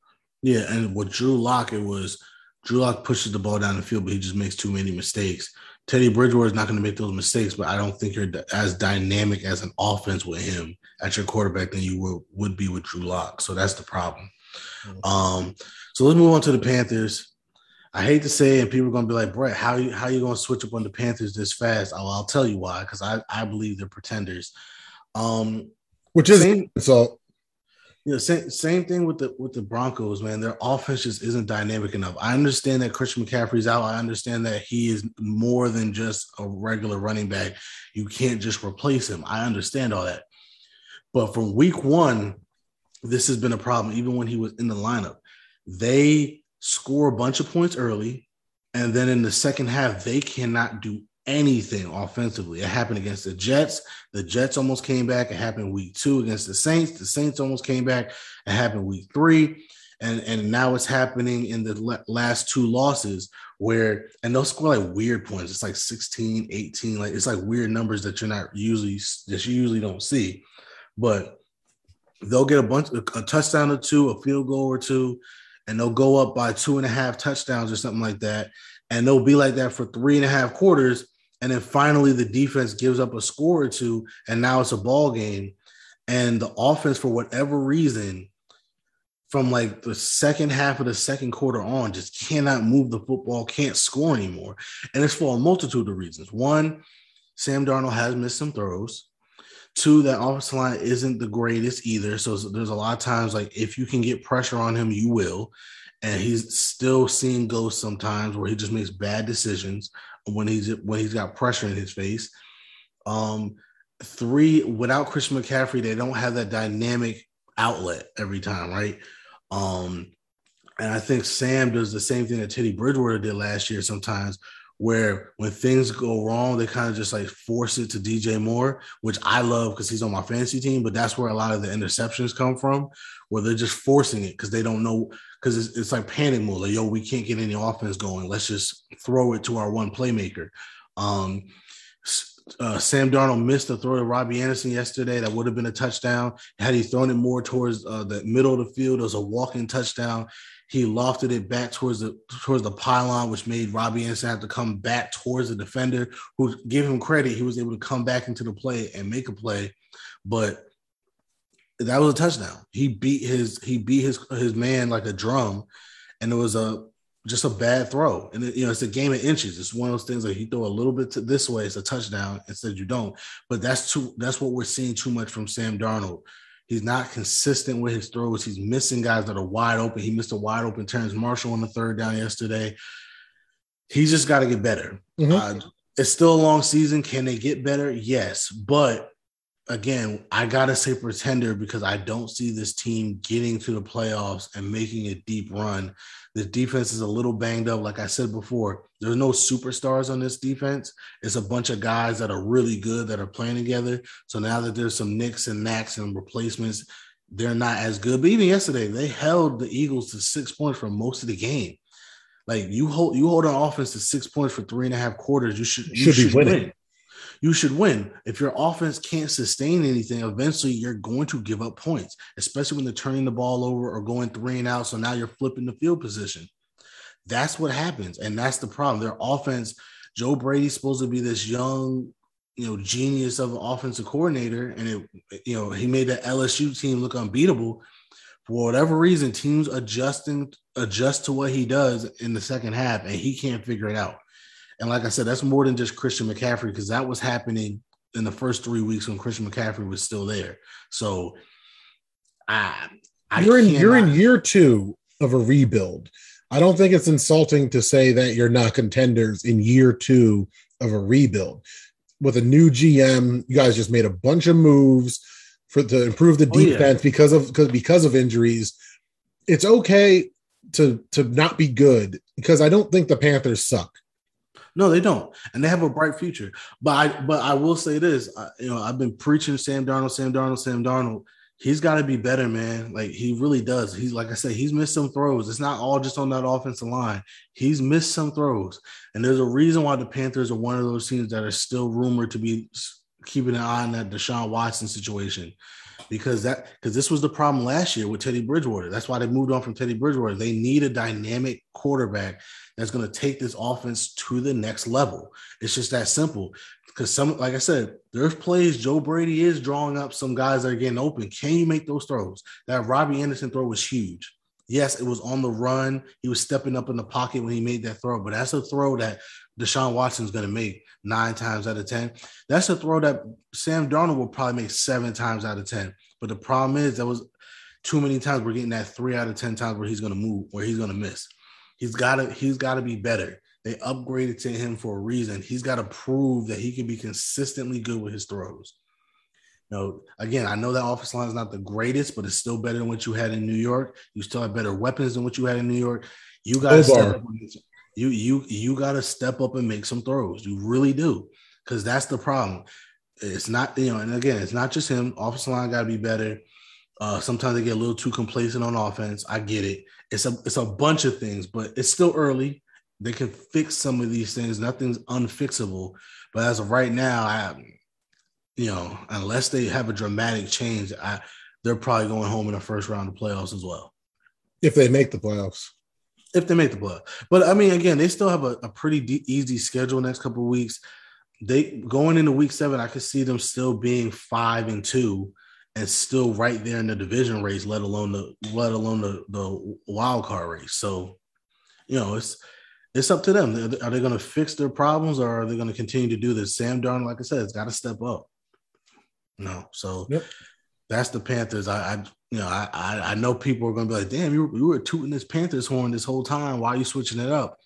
Yeah, and with Drew Lock, it was Drew Lock pushes the ball down the field, but he just makes too many mistakes. Teddy Bridgewater is not going to make those mistakes, but I don't think you're as dynamic as an offense with him at your quarterback than you would, would be with Drew Lock. So that's the problem. Mm-hmm. Um, so let's move on to the Panthers. I hate to say, it, and people are going to be like, Brett, how you how you going to switch up on the Panthers this fast? I'll, I'll tell you why, because I, I believe they're pretenders. Um, Which is so you know, same same thing with the with the Broncos, man. Their offense just isn't dynamic enough. I understand that Christian McCaffrey's out. I understand that he is more than just a regular running back. You can't just replace him. I understand all that. But from week one, this has been a problem, even when he was in the lineup. They score a bunch of points early, and then in the second half, they cannot do anything offensively. It happened against the Jets. The Jets almost came back. It happened week two against the Saints. The Saints almost came back. It happened week three. And, and now it's happening in the last two losses where, and they'll score like weird points. It's like 16, 18, like it's like weird numbers that you're not usually, that you usually don't see. But they'll get a bunch, a touchdown or two, a field goal or two, and they'll go up by two and a half touchdowns or something like that. And they'll be like that for three and a half quarters and then finally the defense gives up a score or two and now it's a ball game. And the offense for whatever reason from like the second half of the second quarter on just cannot move the football can't score anymore. And it's for a multitude of reasons. One sam darnold has missed some throws. Two that offensive line isn't the greatest either. So there's a lot of times like if you can get pressure on him you will and he's still seeing ghosts sometimes where he just makes bad decisions when he's when he's got pressure in his face. Um, three without Christian McCaffrey, they don't have that dynamic outlet every time, right? Um, and I think Sam does the same thing that Teddy Bridgewater did last year sometimes, where when things go wrong, they kind of just like force it to DJ Moore, which I love because he's on my fantasy team. But that's where a lot of the interceptions come from, where they're just forcing it because they don't know because it's, it's, like panic mode. Like, yo, we can't get any offense going. Let's just throw it to our one playmaker. Um, uh, Sam Darnold missed a throw to Robbie Anderson yesterday. That would have been a touchdown. Had he thrown it more towards uh, the middle of the field, it was a walking touchdown. He lofted it back towards the towards the pylon, which made Robbie Anderson have to come back towards the defender. Who give him credit, he was able to come back into the play and make a play. But that was a touchdown. He beat his he beat his his man like a drum, and it was a just a bad throw. And it, you know, it's a game of inches. It's one of those things like you throw a little bit to this way, it's a touchdown. Instead, you don't. But that's too. That's what we're seeing too much from Sam Darnold. He's not consistent with his throws. He's missing guys that are wide open. He missed a wide open Terrace Marshall on the third down yesterday. He's just got to get better. Mm-hmm. Uh, it's still a long season. Can they get better? Yes, but again, I gotta say pretender because I don't see this team getting to the playoffs and making a deep run. The defense is a little banged up. Like I said before, there's no superstars on this defense. It's a bunch of guys that are really good that are playing together. So now that there's some nicks and knacks and replacements, they're not as good. But even yesterday, they held the Eagles to six points for most of the game. Like you hold you hold an offense to six points for three and a half quarters, you should you should, should be winning. Win you should win. If your offense can't sustain anything, eventually you're going to give up points, especially when they're turning the ball over or going three and out. So now you're flipping the field position. That's what happens. And that's the problem. Their offense, Joe Brady's supposed to be this young, you know, genius of an offensive coordinator. And it, you know, he made the LSU team look unbeatable. For whatever reason, teams adjusting adjust to what he does in the second half, and he can't figure it out. And like I said, that's more than just Christian McCaffrey because that was happening in the first three weeks when Christian McCaffrey was still there. So I, I you're in cannot- you're in year two of a rebuild. I don't think it's insulting to say that you're not contenders in year two of a rebuild. With a new GM, you guys just made a bunch of moves for to improve the Oh, yeah. defense because of because because of injuries. It's okay to to not be good because I don't think the Panthers suck. No, they don't, and they have a bright future. But I, but I will say this: I, you know, I've been preaching Sam Darnold, Sam Darnold, Sam Darnold. He's got to be better, man. Like he really does. He's like I said, he's missed some throws. It's not all just on that offensive line. He's missed some throws, and there's a reason why the Panthers are one of those teams that are still rumored to be keeping an eye on that Deshaun Watson situation. Because that because this was the problem last year with Teddy Bridgewater. That's why they moved on from Teddy Bridgewater. They need a dynamic quarterback that's going to take this offense to the next level. It's just that simple. Because some, like I said, there's plays Joe Brady is drawing up some guys that are getting open. Can you make those throws? That Robbie Anderson throw was huge. Yes, it was on the run. He was stepping up in the pocket when he made that throw, but that's a throw that Deshaun Watson's going to make nine times out of 10. That's a throw that Sam Darnold will probably make seven times out of 10. But the problem is, that was too many times we're getting that three out of 10 times where he's going to move, where he's going to miss. He's got to he's got to be better. They upgraded to him for a reason. He's got to prove that he can be consistently good with his throws. Know, again, I know that offense line is not the greatest, but it's still better than what you had in New York. You still have better weapons than what you had in New York. You got to step up. You you you got to step up and make some throws. You really do, because that's the problem. It's not you know, and again, it's not just him. Offensive line got to be better. Uh, sometimes they get a little too complacent on offense. I get it. It's a it's a bunch of things, but it's still early. They can fix some of these things. Nothing's unfixable. But as of right now, I you know, unless they have a dramatic change, I they're probably going home in the first round of playoffs as well. If they make the playoffs, If they make the playoff. But I mean, again, they still have a, a pretty de- easy schedule next couple of weeks. They going into week seven, I could see them still being five and two and still right there in the division race, let alone the let alone the, the wild card race. So, you know, it's it's up to them. Are they going to fix their problems or are they going to continue to do this? Sam Darn, like I said, has got to step up. No, so Yep. that's the Panthers. I, I you know, I, I I know people are going to be like, "Damn, you, were- you were tooting this Panthers horn this whole time. Why are you switching it up?"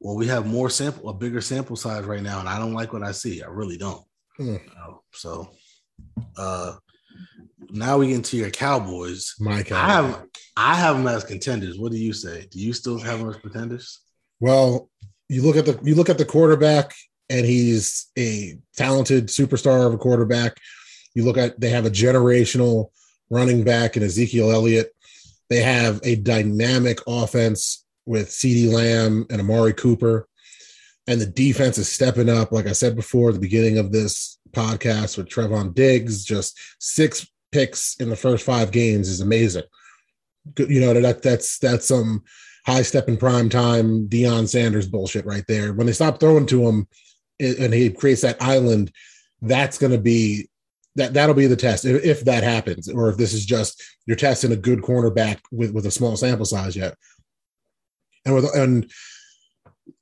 Well, we have more sample, a bigger sample size right now, and I don't like what I see. I really don't. Hmm. You know, so, uh, now we get into your Cowboys. my I have I have them as contenders. What do you say? Do you still have them as contenders? Well, you look at the you look at the quarterback, and he's a talented superstar of a quarterback. You look at they have a generational running back in Ezekiel Elliott. They have a dynamic offense with CeeDee Lamb and Amari Cooper. And the defense is stepping up. Like I said before, at the beginning of this podcast with Trevon Diggs, just six picks in the first five games is amazing. You know, that that's that's some high step in prime time Deion Sanders bullshit right there. When they stop throwing to him and and he creates that island, that's going to be that that'll be the test if, if that happens, or if this is just you're testing a good cornerback with with a small sample size yet. And with and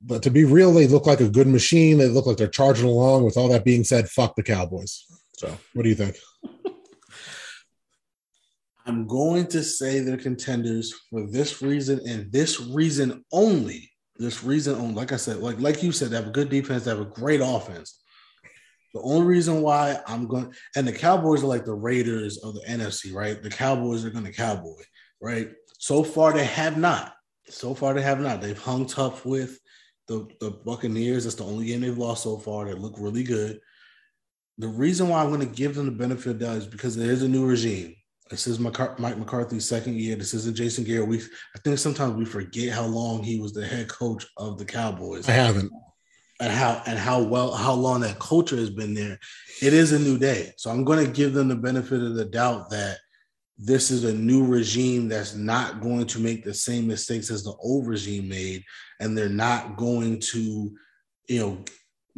but to be real, they look like a good machine. They look like they're charging along. With all that being said, fuck the Cowboys. So, what do you think? [laughs] I'm going to say they're contenders for this reason and this reason only. This reason only. Like I said, like like you said, they have a good defense, they have a great offense. The only reason why I'm going and the Cowboys are like the Raiders of the NFC, right? The Cowboys are going to cowboy, right? So far they have not. So far they have not. They've hung tough with the, the Buccaneers. That's the only game they've lost so far. They look really good. The reason why I'm going to give them the benefit of doubt is because there is a new regime. This is Mike McCarthy's second year. This isn't Jason Garrett. We I think sometimes we forget how long he was the head coach of the Cowboys I haven't. And how and how well how long that culture has been there. It is a new day, so I'm going to give them the benefit of the doubt that this is a new regime that's not going to make the same mistakes as the old regime made, and they're not going to, you know,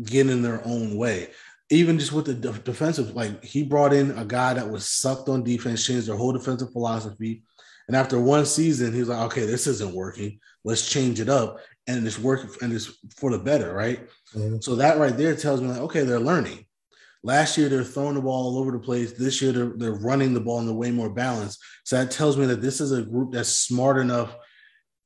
get in their own way. Even just with the de- defensive, like he brought in a guy that was sucked on defense, changed their whole defensive philosophy. And after one season, he's like, okay, this isn't working. Let's change it up. And it's working and it's for the better, right? Mhm. So that right there tells me like, okay, they're learning. Last year they're throwing the ball all over the place. This year they're, they're running the ball in they're way more balanced. So that tells me that this is a group that's smart enough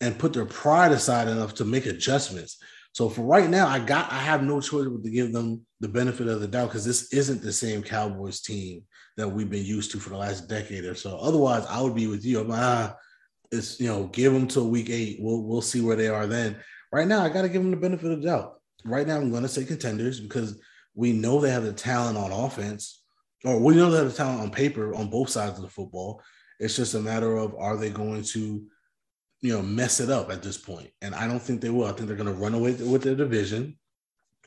and put their pride aside enough to make adjustments. So for right now, I got I have no choice but to give them the benefit of the doubt because this isn't the same Cowboys team that we've been used to for the last decade or so. Otherwise, I would be with you. I'm like, ah, it's you know, give them till week eight. We'll we'll see where they are then. Right now, I got to give them the benefit of the doubt. Right now, I'm going to say contenders because we know they have the talent on offense, or we know they have the talent on paper on both sides of the football. It's just a matter of are they going to you know, mess it up at this point. And I don't think they will. I think they're going to run away with their division.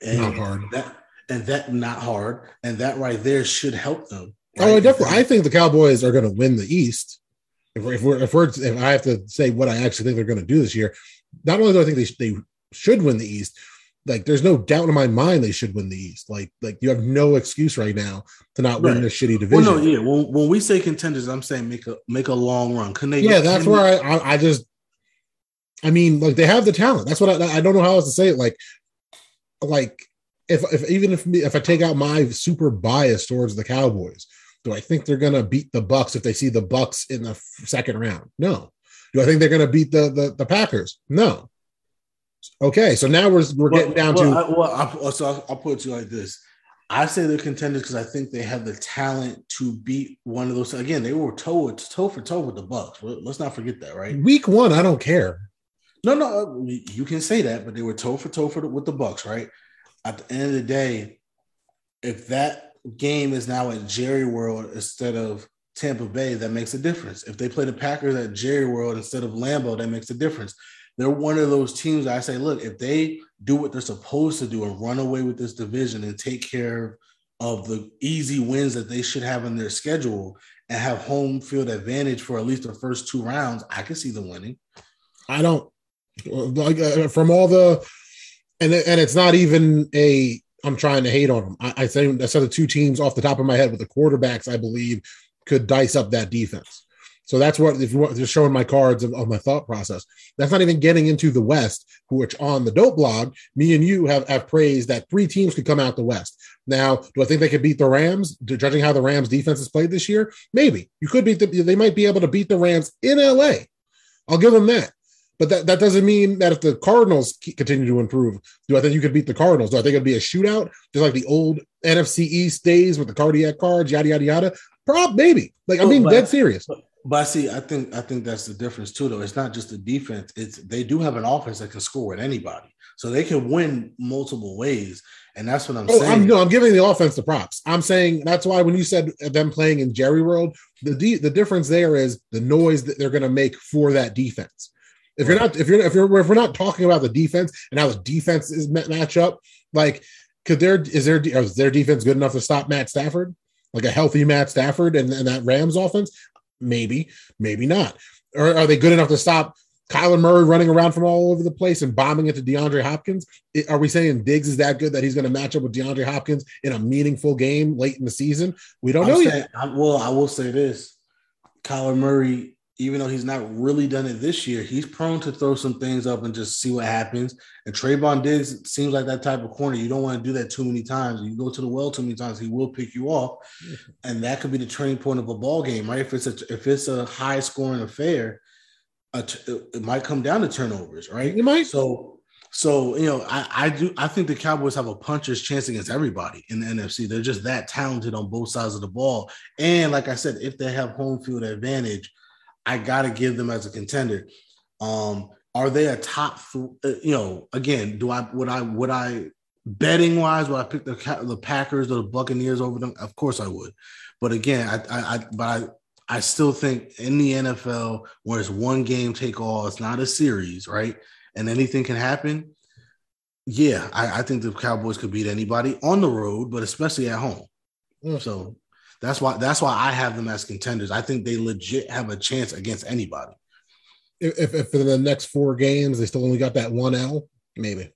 And not hard. That and that not hard. And that right there should help them. Oh, right? Oh, definitely. I think the Cowboys are going to win the East. If we're, if we're, if we're if I have to say what I actually think they're going to do this year, not only do I think they they should win the East, like there's no doubt in my mind they should win the East. Like like you have no excuse right now to not right. win this shitty division. Well, no, yeah. When, when we say contenders, I'm saying make a make a long run. Can they? Yeah, that's where I, I I just I mean, like they have the talent. That's what I, I don't know how else to say it. Like, like if, if even if me, if I take out my super bias towards the Cowboys, do I think they're gonna beat the Bucks if they see the Bucks in the second round? No. Do I think they're gonna beat the the, the Packers? No. Okay, so now we're we're well, getting down well, to. I, well, I, so I'll, I'll put it to you like this: I say they're contenders because I think they have the talent to beat one of those. Again, they were toe toe for toe with the Bucks. Let's not forget that, right? Week one, I don't care. No, no, uh, you can say that, but they were toe for toe for the, with the Bucks, right? At the end of the day, if that game is now at Jerry World instead of Tampa Bay, that makes a difference. If they play the Packers at Jerry World instead of Lambeau, that makes a difference. They're one of those teams I say, look, if they do what they're supposed to do and run away with this division and take care of the easy wins that they should have in their schedule and have home field advantage for at least the first two rounds, I can see them winning. I don't like uh, from all the and and it's not even a I'm trying to hate on them. I, I I said the two teams off the top of my head with the quarterbacks I believe could dice up that defense. So that's what if you want just showing my cards of, of, my thought process. That's not even getting into the West, which on the dope blog, me and you have, have praised that three teams could come out the West. Now, do I think they could beat the Rams? Judging how the Rams defense has played this year, maybe you could beat the. They might be able to beat the Rams in LA. I'll give them that. But that, that doesn't mean that if the Cardinals continue to improve, do I think you could beat the Cardinals? Do I think it'd be a shootout, just like the old NFC East days with the cardiac cards, yada yada yada? Prob maybe. Like I mean, dead serious. But, but I see, I think I think that's the difference too. Though it's not just the defense; it's they do have an offense that can score with anybody, so they can win multiple ways. And that's what I'm oh, saying. I'm, no, I'm giving the offense the props. I'm saying that's why when you said them playing in Jerry World, the the difference there is the noise that they're going to make for that defense. If you're not, if you're, if you're, if we're not talking about the defense and how the defense is match up, like, could there is there is their defense good enough to stop Matt Stafford, like a healthy Matt Stafford and, and that Rams offense? Maybe, maybe not. Or are they good enough to stop Kyler Murray running around from all over the place and bombing it to DeAndre Hopkins? Are we saying Diggs is that good that he's going to match up with DeAndre Hopkins in a meaningful game late in the season? We don't I'm know saying, yet. well, I will say this: Kyler Murray even though he's not really done it this year, he's prone to throw some things up and just see what happens. And Trevon Diggs seems like that type of corner. You don't want to do that too many times. You go to the well too many times, he will pick you off, and that could be the turning point of a ball game, right? If it's a if it's a high scoring affair, it might come down to turnovers, right? You might. So, so you know, I I do I think the Cowboys have a puncher's chance against everybody in the NFC. They're just that talented on both sides of the ball, and like I said, if they have home field advantage I got to give them as a contender. Um, are they a top? Th- uh, you know, again, do I would I would I betting wise would I pick the the Packers or the Buccaneers over them? Of course I would. But again, I I, I but I. I still think in the NFL, where it's one game take all, it's not a series, right? And anything can happen. Yeah, I, I think the Cowboys could beat anybody on the road, but especially at home. Mm. So that's why that's why I have them as contenders. I think they legit have a chance against anybody. If, if in the next four games they still only got that one L, maybe.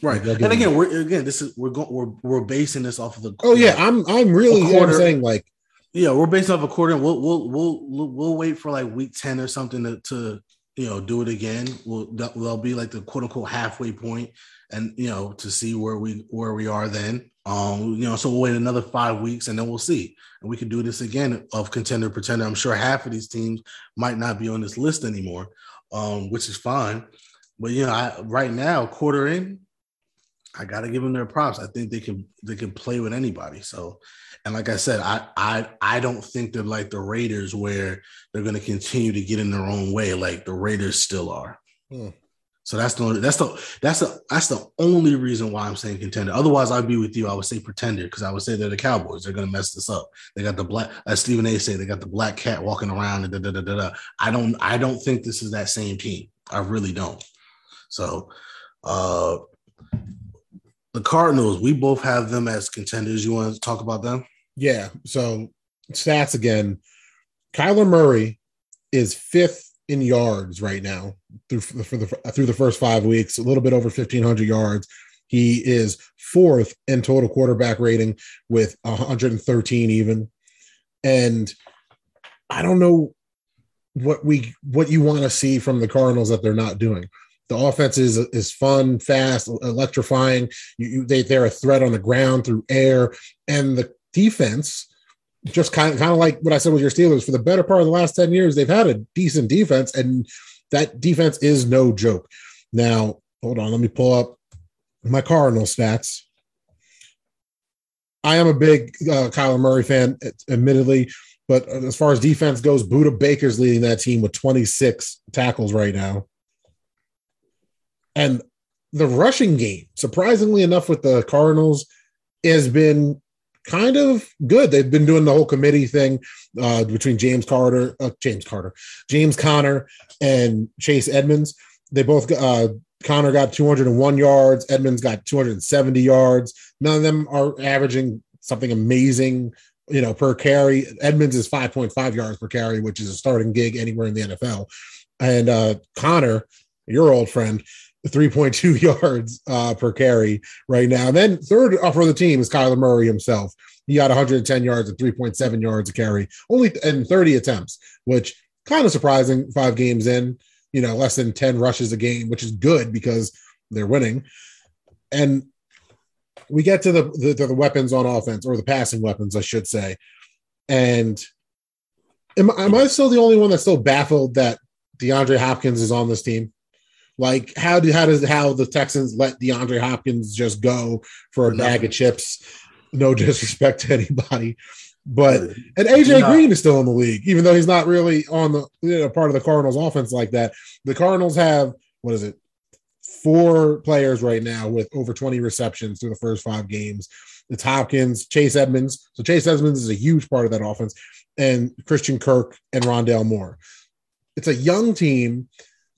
Right. And again, we're again this is we're going we're we're basing this off of the Oh yeah, I'm I'm really quarter, I'm saying like yeah, we're based off a quarter. We'll we'll we'll we'll wait for like week 10 or something to, to you know do it again. We'll that'll be like the quote unquote halfway point and you know to see where we where we are then Um, you know, so we'll wait another five weeks and then we'll see. And we can do this again of contender pretender. I'm sure half of these teams might not be on this list anymore, um, which is fine. But you know, I, right now, quarter in, I gotta give them their props. I think they can they can play with anybody. So, and like I said, I I I don't think they're like the Raiders where they're gonna continue to get in their own way like the Raiders still are. Hmm. So that's the only, that's the that's the that's the only reason why I'm saying contender. Otherwise, I'd be with you. I would say pretender because I would say they're the Cowboys. They're gonna mess this up. They got the black, as Stephen A. say, they got the black cat walking around da da da da. da. I don't I don't think this is that same team. I really don't. So, uh, the Cardinals, we both have them as contenders. You want to talk about them? Yeah. So stats again. Kyler Murray is fifth in yards right now through for the through the first five weeks, a little bit over fifteen hundred yards. He is fourth in total quarterback rating with 113 even, and I don't know what we what you want to see from the Cardinals that they're not doing. The offense is is fun, fast, electrifying. You, you, they they're a threat on the ground through air, and the defense just kind of kind of like what I said with your Steelers. For the better part of the last ten years, they've had a decent defense, and that defense is no joke. Now, hold on, let me pull up my Cardinal stats. I am a big uh, Kyler Murray fan, admittedly, but as far as defense goes, Budda Baker's leading that team with 26 tackles right now. And the rushing game, surprisingly enough, with the Cardinals, has been kind of good. They've been doing the whole committee thing uh, between James Carter, uh, James Carter, James Conner, and Chase Edmonds. They both uh, Conner got 201 yards, Edmonds got 270 yards. None of them are averaging something amazing, you know, per carry. Edmonds is 5.5 yards per carry, which is a starting gig anywhere in the NFL. And uh, Conner, your old friend, 3.2 [laughs] yards uh, per carry right now. And then third for the team is Kyler Murray himself. He got 110 yards and 3.7 yards a carry, only in 30 attempts, which kind of surprising. Five games in, you know, less than 10 rushes a game, which is good because they're winning. And we get to the, the, the weapons on offense or the passing weapons, I should say. And am, am I still the only one that's still baffled that DeAndre Hopkins is on this team? Like how do how does how the Texans let DeAndre Hopkins just go for a bag of chips? No disrespect to anybody, but and AJ Green is still in the league, even though he's not really on the you know, part of the Cardinals offense like that. The Cardinals have what is it? Four players right now with over 20 receptions through the first five games. It's Hopkins, Chase Edmonds. So Chase Edmonds is a huge part of that offense, and Christian Kirk and Rondale Moore. It's a young team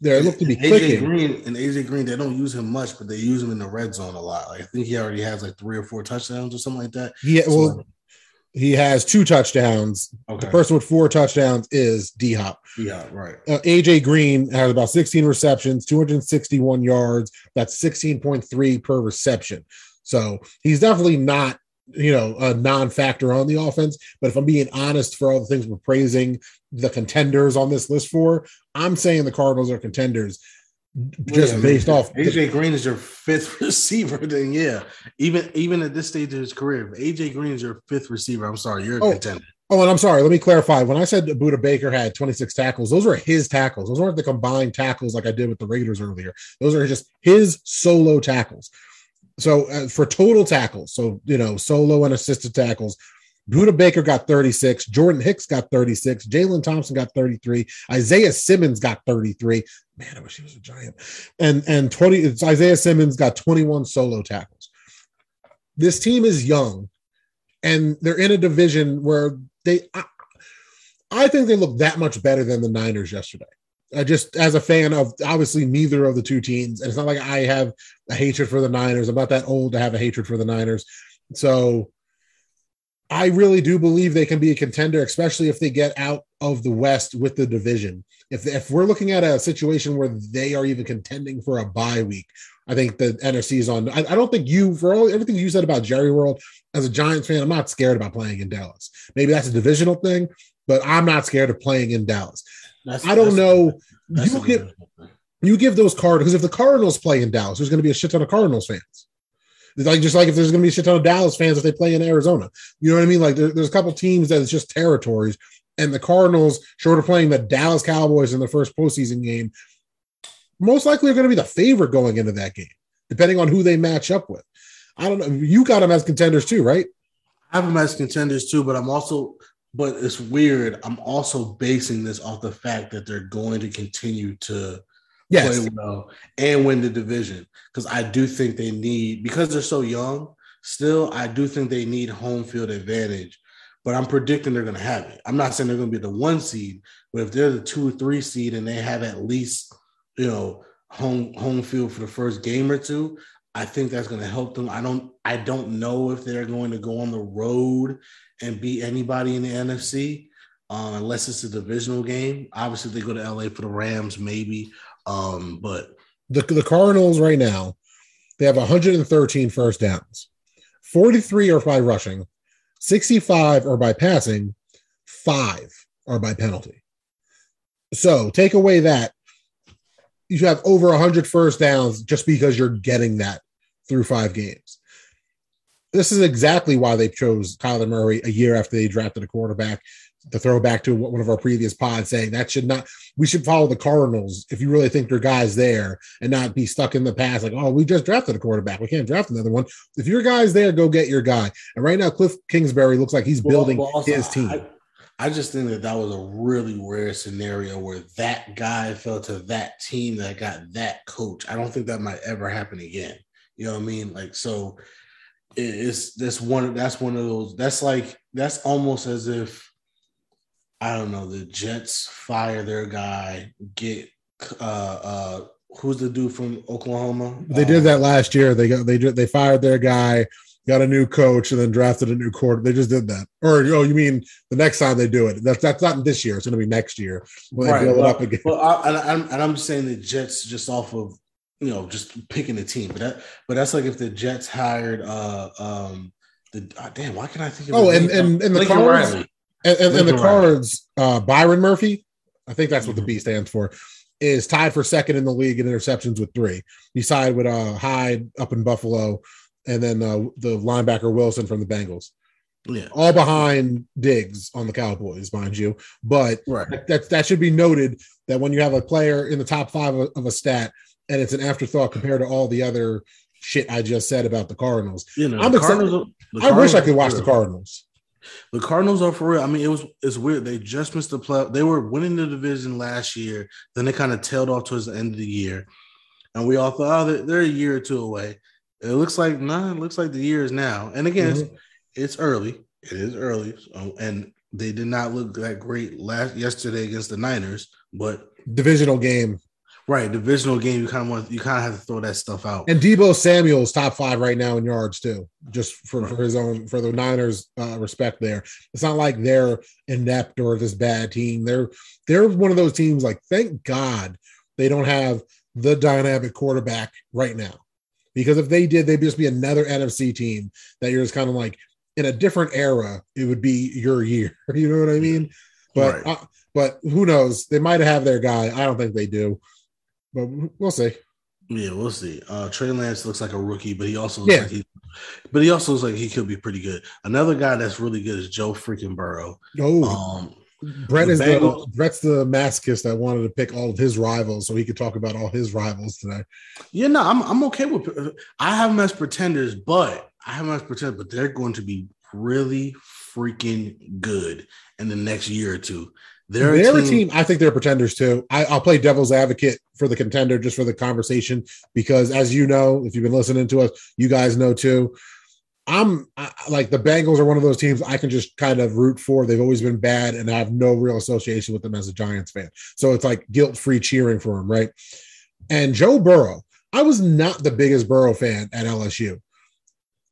they look to be AJ clicking. Green and AJ Green, they don't use him much, but they use him in the red zone a lot. Like, I think he already has like three or four touchdowns or something like that. Yeah, so, well, he has two touchdowns. Okay. The person with four touchdowns is D Hop. Hop, right. Uh, AJ Green has about 16 receptions, 261 yards. That's 16.3 per reception. So he's definitely not you know a non-factor on the offense but if i'm being honest for all the things we're praising the contenders on this list for I'm saying the Cardinals are contenders just yeah, based off AJ the, Green is your fifth [laughs] receiver, then yeah. Even even at this stage of his career, AJ Green is your fifth receiver. I'm sorry, you're a oh, contender. Oh, and I'm sorry. Let me clarify. When I said Budda Baker had 26 tackles, those were his tackles. Those weren't the combined tackles like I did with the Raiders earlier. Those are just his solo tackles. So uh, for total tackles, so you know, solo and assisted tackles, Budda Baker got 36. Jordan Hicks got 36. Jalen Thompson got 33. Isaiah Simmons got 33. Man, I wish he was a giant. And and 20 Isaiah Simmons got 21 solo tackles. This team is young and they're in a division where they I, I think they look that much better than the Niners yesterday. I just as a fan of obviously neither of the two teams, and it's not like I have a hatred for the Niners. I'm not that old to have a hatred for the Niners. So I really do believe they can be a contender, especially if they get out of the West with the division. If if we're looking at a situation where they are even contending for a bye week, I think the NFC is on. I, I, don't think you, for all everything you said about Jerry World, as a Giants fan, I'm not scared about playing in Dallas. Maybe that's a divisional thing, but I'm not scared of playing in Dallas. That's, I don't know. You give, you give those Cardinals because if the Cardinals play in Dallas, there's going to be a shit ton of Cardinals fans like just like if there's going to be a shit ton of Dallas fans if they play in Arizona. You know what I mean? Like there, there's a couple teams that it's just territories, and the Cardinals, short of playing the Dallas Cowboys in the first postseason game, most likely are going to be the favorite going into that game, depending on who they match up with. I don't know. You got them as contenders too, right? I have them as contenders too, but I'm also, but it's weird. I'm also basing this off the fact that they're going to continue to Yes. play well and win the division because I do think they need because they're so young. Still, I do think they need home field advantage, but I'm predicting they're going to have it. I'm not saying they're going to be the one seed, but if they're the two or three seed and they have at least you know home home field for the first game or two, I think that's going to help them. I don't I don't know if they're going to go on the road and beat anybody in the NFC. Uh, unless it's a divisional game, obviously they go to LA for the Rams, maybe. Um, but The, the Cardinals right now, they have 113 first downs. 43 are by rushing, 65 are by passing, five are by penalty. So take away that. You have over 100 first downs just because you're getting that through five games. This is exactly why they chose Kyler Murray a year after they drafted a quarterback. To throw back to one of our previous pods saying that should not, we should follow the Cardinals if you really think your guy's there and not be stuck in the past. Like, oh, we just drafted a quarterback. We can't draft another one. If your guy's there, go get your guy. And right now, Cliff Kingsbury looks like he's building Well, also, his team. I, I just think that that was a really rare scenario where that guy fell to that team that got that coach. I don't think that might ever happen again. You know what I mean? Like, so it's that's one. That's one of those. That's like that's almost as if I don't know. The Jets fire their guy, get uh uh who's the dude from Oklahoma? They Uh, did that last year. They got they did they fired their guy, got a new coach, and then drafted a new quarter. They just did that. Or oh, you mean the next time they do it? That's that's not this year. It's going to be next year when they right. blow it up again. well, I, and, I'm, and I'm just saying the Jets just off of you know just picking the team, but that but that's like if the Jets hired uh um the uh, damn why can I think of Oh, and and, and the Lincoln cards Riley. and, and, and the cards. Uh, Byron Murphy, I think that's what the Mhm. B stands for. Is tied for second in the league in interceptions with three. He's tied with uh, Hyde up in Buffalo, and then uh, the linebacker Wilson from the Bengals. Yeah, all behind Diggs on the Cowboys, mind you. But right. that, that that should be noted that when you have a player in the top five of, of a stat and it's an afterthought compared to all the other shit I just said about the Cardinals. You know, I'm excited- Cardinals are- I wish I could watch the. Cardinals. The Cardinals are for real. I mean, it was it's weird. They just missed the play. They were winning the division last year. Then they kind of tailed off towards the end of the year, and we all thought, oh, they're, they're a year or two away. It looks like nah. It looks like the year is now. And again, Mhm. it's, it's early. It is early, so, and they did not look that great last yesterday against the Niners. But Divisional game. Right, divisional game, you kind of want you kind of have to throw that stuff out. And Deebo Samuel's top five right now in yards, too, just for, for his own, for the Niners' uh, respect there. It's not like they're inept or this bad team. They're they're one of those teams like, thank God they don't have the dynamic quarterback right now. Because if they did, they'd just be another NFC team that you're just kind of like in a different era, it would be your year. [laughs] You know what I mean? But Right. uh, but who knows? They might have their guy. I don't think they do. But we'll see. Yeah, we'll see. Uh Trey Lance looks like a rookie, but he also looks Yeah. like he but he also looks like he could be pretty good. Another guy that's really good is Joe freaking Burrow. Oh, Um Brett the is the Brett's the masochist that wanted to pick all of his rivals so he could talk about all his rivals today. yeah, no, I'm I'm okay with I have them as pretenders, but I have them as pretenders, but they're going to be really freaking good in the next year or two. They're, They're, a team. I think they're pretenders too. I, I'll play devil's advocate for the contender just for the conversation because, as you know, if you've been listening to us, you guys know too. I'm I, like the Bengals are one of those teams I can just kind of root for. They've always been bad, and I have no real association with them as a Giants fan. So it's like guilt free cheering for them, right? And Joe Burrow, I was not the biggest Burrow fan at LSU.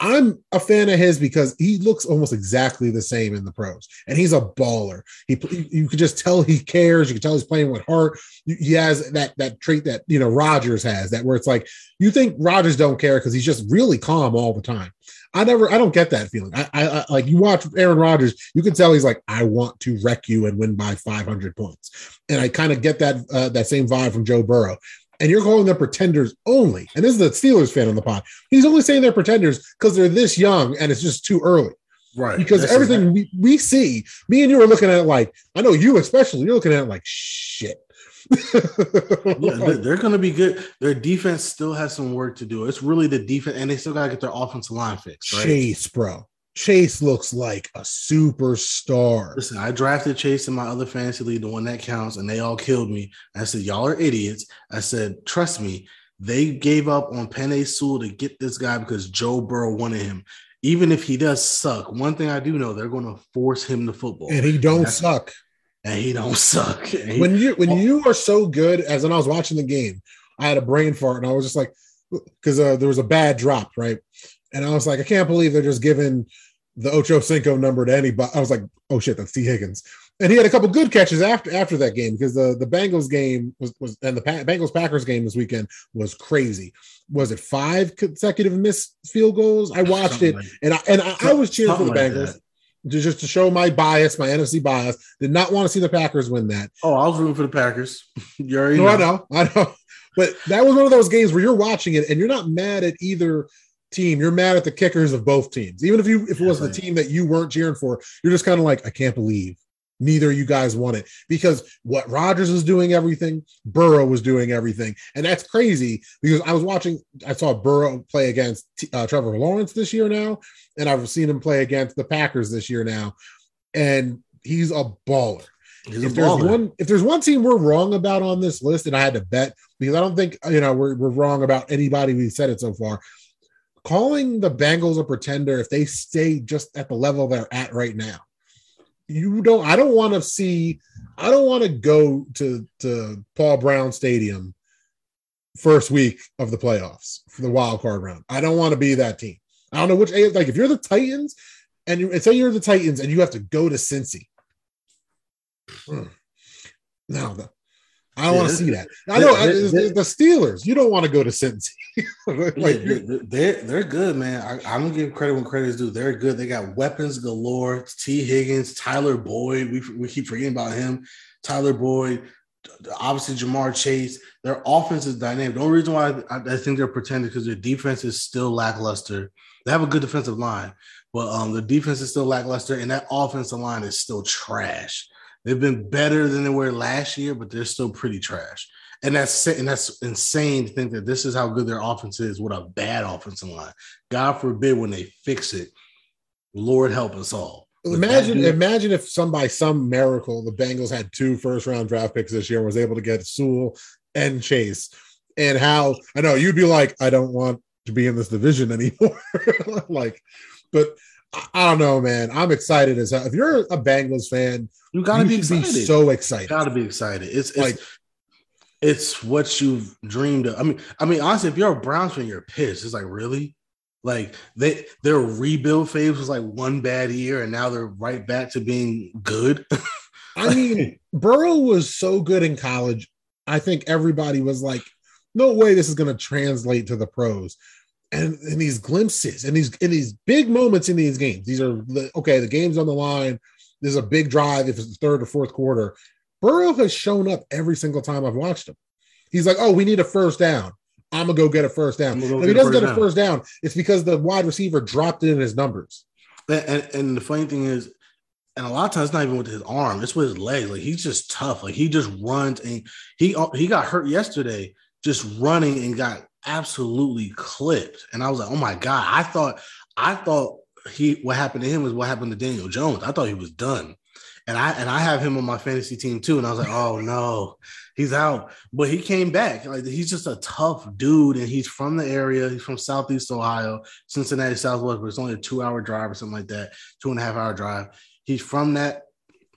I'm a fan of his because he looks almost exactly the same in the pros, and he's a baller. He, you could just tell he cares. You can tell he's playing with heart. He has that that trait that you know Rodgers has, that where it's like you think Rodgers don't care because he's just really calm all the time. I never, I don't get that feeling. I, I, I like you watch Aaron Rodgers, you can tell he's like, I want to wreck you and win by 500 points, and I kind of get that uh, that same vibe from Joe Burrow. And you're calling them pretenders only. And this is the Steelers fan on the pod. He's only saying they're pretenders because they're this young and it's just too early. Right. Because That's everything we, we see, me and you are looking at it like, I know you especially, you're looking at it like shit. yeah, [laughs] they're, they're going to be good. Their defense still has some work to do. It's really the defense, and they still got to get their offensive line fixed. Right? Chase, bro. Chase looks like a superstar. Listen, I drafted Chase in my other fantasy league, the one that counts, and they all killed me. I said, Y'all are idiots. I said, Trust me, they gave up on Penei Sewell to get this guy because Joe Burrow wanted him. Even if he does suck, one thing I do know, they're going to force him to football. And he don't That's- suck. and he don't [laughs] suck. He- when you when you are so good as when I was watching the game, I had a brain fart and I was just like, because uh, there was a bad drop, right? And I was like, I can't believe they're just giving the Ocho Cinco number to anybody. I was like, oh shit, that's Tee Higgins, and he had a couple good catches after after that game because the the Bengals game was was and the pa- Bengals Packers game this weekend was crazy. Was it five consecutive missed field goals? I watched Something it like- and I and I, I was cheering for the like Bengals. that. Just to show my bias, my NFC bias, did not want to see the Packers win that. Oh, I was rooting for the Packers. [laughs] you already No, know. I know, I [laughs] know. But that was one of those games where you're watching it and you're not mad at either team. You're mad at the kickers of both teams. Even if you if it was the team that you weren't cheering for, you're just kind of like, I can't believe neither of you guys won it. Because what Rodgers was doing everything, Burrow was doing everything. And that's crazy because I was watching, I saw Burrow play against uh, Trevor Lawrence this year now, and I've seen him play against the Packers this year now. And he's a baller He's a if there's baller. one if there's one team we're wrong about on this list, and I had to bet because I don't think you know we're, we're wrong about anybody we said it so far. Calling the Bengals a pretender if they stay just at the level they're at right now. You don't I don't want to see I don't want to go to to Paul Brown Stadium first week of the playoffs for the wild card round. I don't want to be that team. I don't know which like if you're the Titans and you and say you're the Titans and you have to go to Cincy. Hmm. No, the- I don't Yeah, want to see that. I know this- the Steelers. You don't want to go to Cincy. [laughs] like, Yeah, they're they're good, man. I, I'm gonna give credit when credit is due. They're good. They got weapons galore. Tee Higgins, Tyler Boyd. We we keep forgetting about him. Tyler Boyd, obviously Ja'Marr Chase. Their offense is dynamic. The only reason why I, I think they're pretending because their defense is still lackluster. They have a good defensive line, but um, the defense is still lackluster, and that offensive line is still trash. They've been better than they were last year, but they're still pretty trash. And that's and that's insane to think that this is how good their offense is with a bad offensive line. God forbid when they fix it, Lord help us all. With imagine, dude- imagine if some by some miracle the Bengals had two first round draft picks this year and was able to get Sewell and Chase, and how I know you'd be like, I don't want to be in this division [laughs] anymore. like, but I, don't know, man. I'm excited as hell. If you're a Bengals fan, you gotta you be excited. so excited. gotta be excited. It's, it's Like- it's what you've dreamed of. I mean, I mean, honestly, if you're a Browns fan, you're pissed. It's like really, like they their rebuild phase was like one bad year, and now they're right back to being good. [laughs] I mean, Burrow was so good in college. I think everybody was like, no way this is going to translate to the pros. And in these glimpses and these in these big moments in these games, these are the, okay. The game's on the line. There's a big drive if it's the third or fourth quarter. Burrow has shown up every single time I've watched him. He's like, oh, we need a first down. I'm gonna go get a first down. If he doesn't get a down. first down, it's because the wide receiver dropped it in his numbers. And, and, and the funny thing is, and a lot of times it's not even with his arm; it's with his legs. Like he's just tough. Like he just runs, and he he got hurt yesterday just running and got absolutely clipped. And I was like, oh my god! I thought I thought he what happened to him was what happened to Daniel Jones. I thought he was done. And I and I have him on my fantasy team too. And I was like, oh no, he's out. But he came back. Like he's just a tough dude, and he's from the area. He's from Southeast Ohio, Cincinnati, Southwest, but it's only a two-hour drive or something like that, two and a half hour drive. He's from that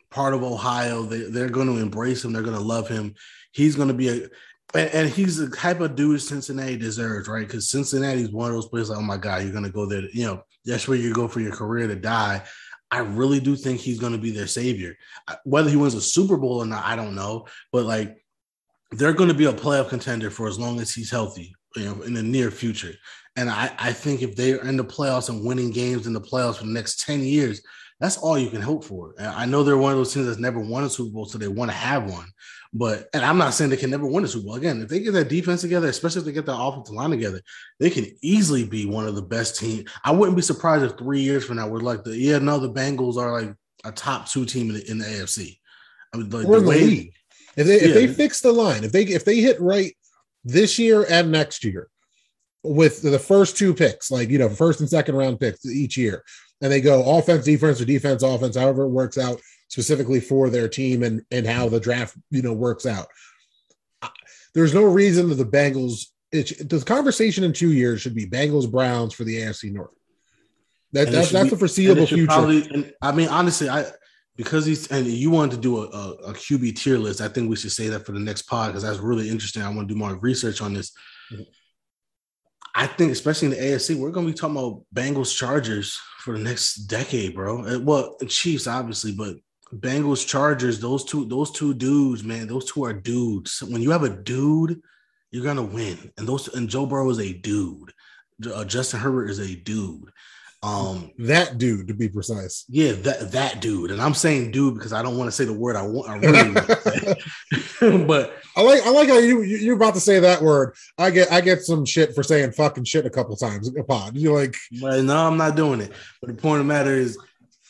part of Ohio. They, they're going to embrace him. They're going to love him. He's going to be a and, and he's the type of dude Cincinnati deserves, right? Because Cincinnati is one of those places. Like, oh my God, you're to go there. To, you know, that's where you go for your career to die. I really do think he's going to be their savior. Whether he wins a Super Bowl or not, I don't know. But like, they're going to be a playoff contender for as long as he's healthy, you know, in the near future. And I, I think if they're in the playoffs and winning games in the playoffs for the next 10 years, that's all you can hope for. And I know they're one of those teams that's never won a Super Bowl, so they want to have one. But and I'm not saying they can never win a Super Bowl. Again, if they get that defense together, especially if they get that offensive line together, they can easily be one of the best teams. I wouldn't be surprised if three years from now we're like the yeah, no, the Bengals are like a top two team in the, in the AFC. I mean, like the the way, league. If they if they fix the line, if they if they hit right this year and next year with the first two picks, like you know, first and second round picks each year, and they go offense, defense, or defense, offense, however it works out specifically for their team and and how the draft you know works out. There's no reason that the Bengals. It, the conversation in two years should be Bengals Browns for the AFC North. That, that's that's be- the foreseeable future. Probably, and I mean, honestly, I because he's and you wanted to do a, a, a QB tier list. I think we should say that for the next pod because that's really interesting. I want to do more research on this. Mhm. I think, especially in the AFC, we're going to be talking about Bengals Chargers for the next decade, bro. Well, Chiefs obviously, but Bengals Chargers, those two, those two dudes, man, those two are dudes. When you have a dude, you're gonna win. And those and Joe Burrow is a dude. Uh, Justin Herbert is a dude. Um, that dude, to be precise. yeah, that that dude, and I'm saying dude because I don't want to say the word I want. I really want [laughs] but I like I like how you you- you're about to say that word. I get I get some shit for saying fucking shit a couple times a pod. You're like, but no, I'm not doing it. But the point of the matter is,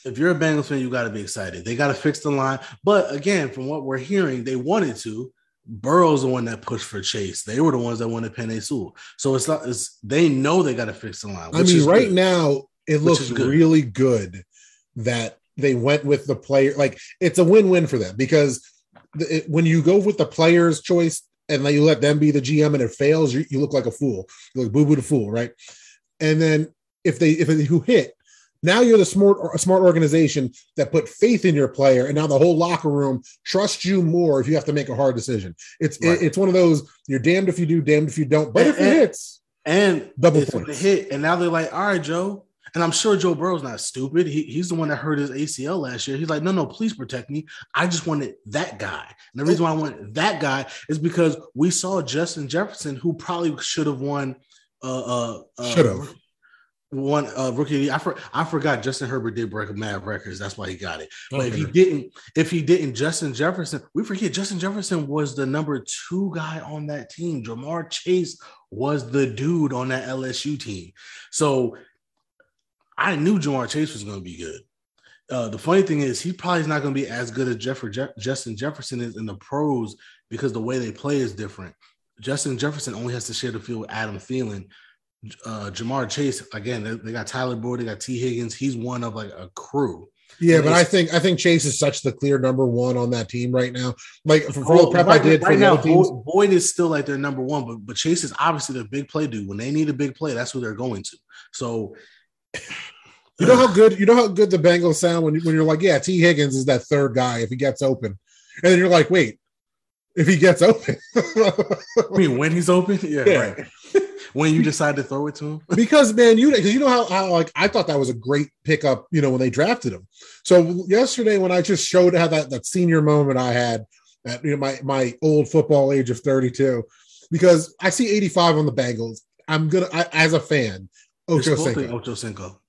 if you're a Bengals fan, you got to be excited. They got to fix the line. But again, from what we're hearing, they wanted to. Burrow's the one that pushed for Chase. They were the ones that wanted Penei Sewell. So it's not. It's they know they got to fix the line. I which mean, is right good. now it looks good. really good that they went with the player. Like it's a win-win for them because the, it, when you go with the player's choice and then you let them be the GM and it fails, you, you look like a fool. You look boo boo the fool, right? And then if they if it, who hit, now you're the smart a smart organization that put faith in your player, and now the whole locker room trusts you more if you have to make a hard decision. It's Right. it- it's one of those you're damned if you do, damned if you don't. But And- if it and- hits, and Double points. hit, and now they're like, all right, Joe. And I'm sure Joe Burrow's not stupid. He, he's the one that hurt his ACL last year. He's like, no, no, please protect me. I just wanted that guy. And the reason why I wanted that guy is because we saw Justin Jefferson, who probably should have won. Uh, uh, uh, Should have. One uh, rookie. I, for, I forgot Justin Herbert did break a mad records. That's why he got it. But if he didn't, if he didn't, Justin Jefferson, we forget Justin Jefferson was the number two guy on that team. Ja'Marr Chase was the dude on that LSU team. So I knew Ja'Marr Chase was going to be good. Uh, the funny thing is, he probably is not going to be as good as Jeffrey, Je- Justin Jefferson is in the pros because the way they play is different. Justin Jefferson only has to share the field with Adam Thielen. Uh, Ja'Marr Chase, again, they, they got Tyler Boyd, they got Tee Higgins. He's one of like a crew. Yeah, And but I think I think Chase is such the clear number one on that team right now. Like for, for Oh, all the prep right, I did right the now, Boyd, is still like their number one, but but Chase is obviously their big play dude. When they need a big play, that's who they're going to. So you know how good you know how good the Bengals sound when you, when you're like, yeah, Tee Higgins is that third guy if he gets open, and then you're like, wait, if he gets open, [laughs] I mean, when he's open, yeah, Yeah. right. [laughs] when you decide to throw it to him, [laughs] because man, you because you know how, how like I thought that was a great pickup, you know, when they drafted him. So yesterday when I just showed how that that senior moment I had at you know my my old football age of 32, because I see 85 on the Bengals, I'm gonna I, as a fan, Ocho Cinco. Ocho Cinco.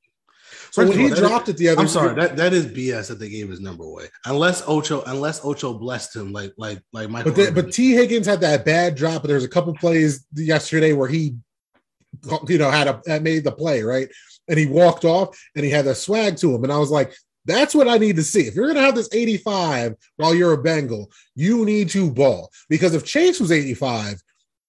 So First when all, he that is- dropped it the other, I'm sorry, that, that is BS that they gave his number away. Unless Ocho, unless Ocho blessed him like like like Michael. but the, but Tee Higgins had that bad drop. But there's a couple plays yesterday where he, you know, had a made the play right, and he walked off and he had a swag to him, and I was like. That's what I need to see. If you're going to have this 85 while you're a Bengal, you need to ball. Because if Chase was 85,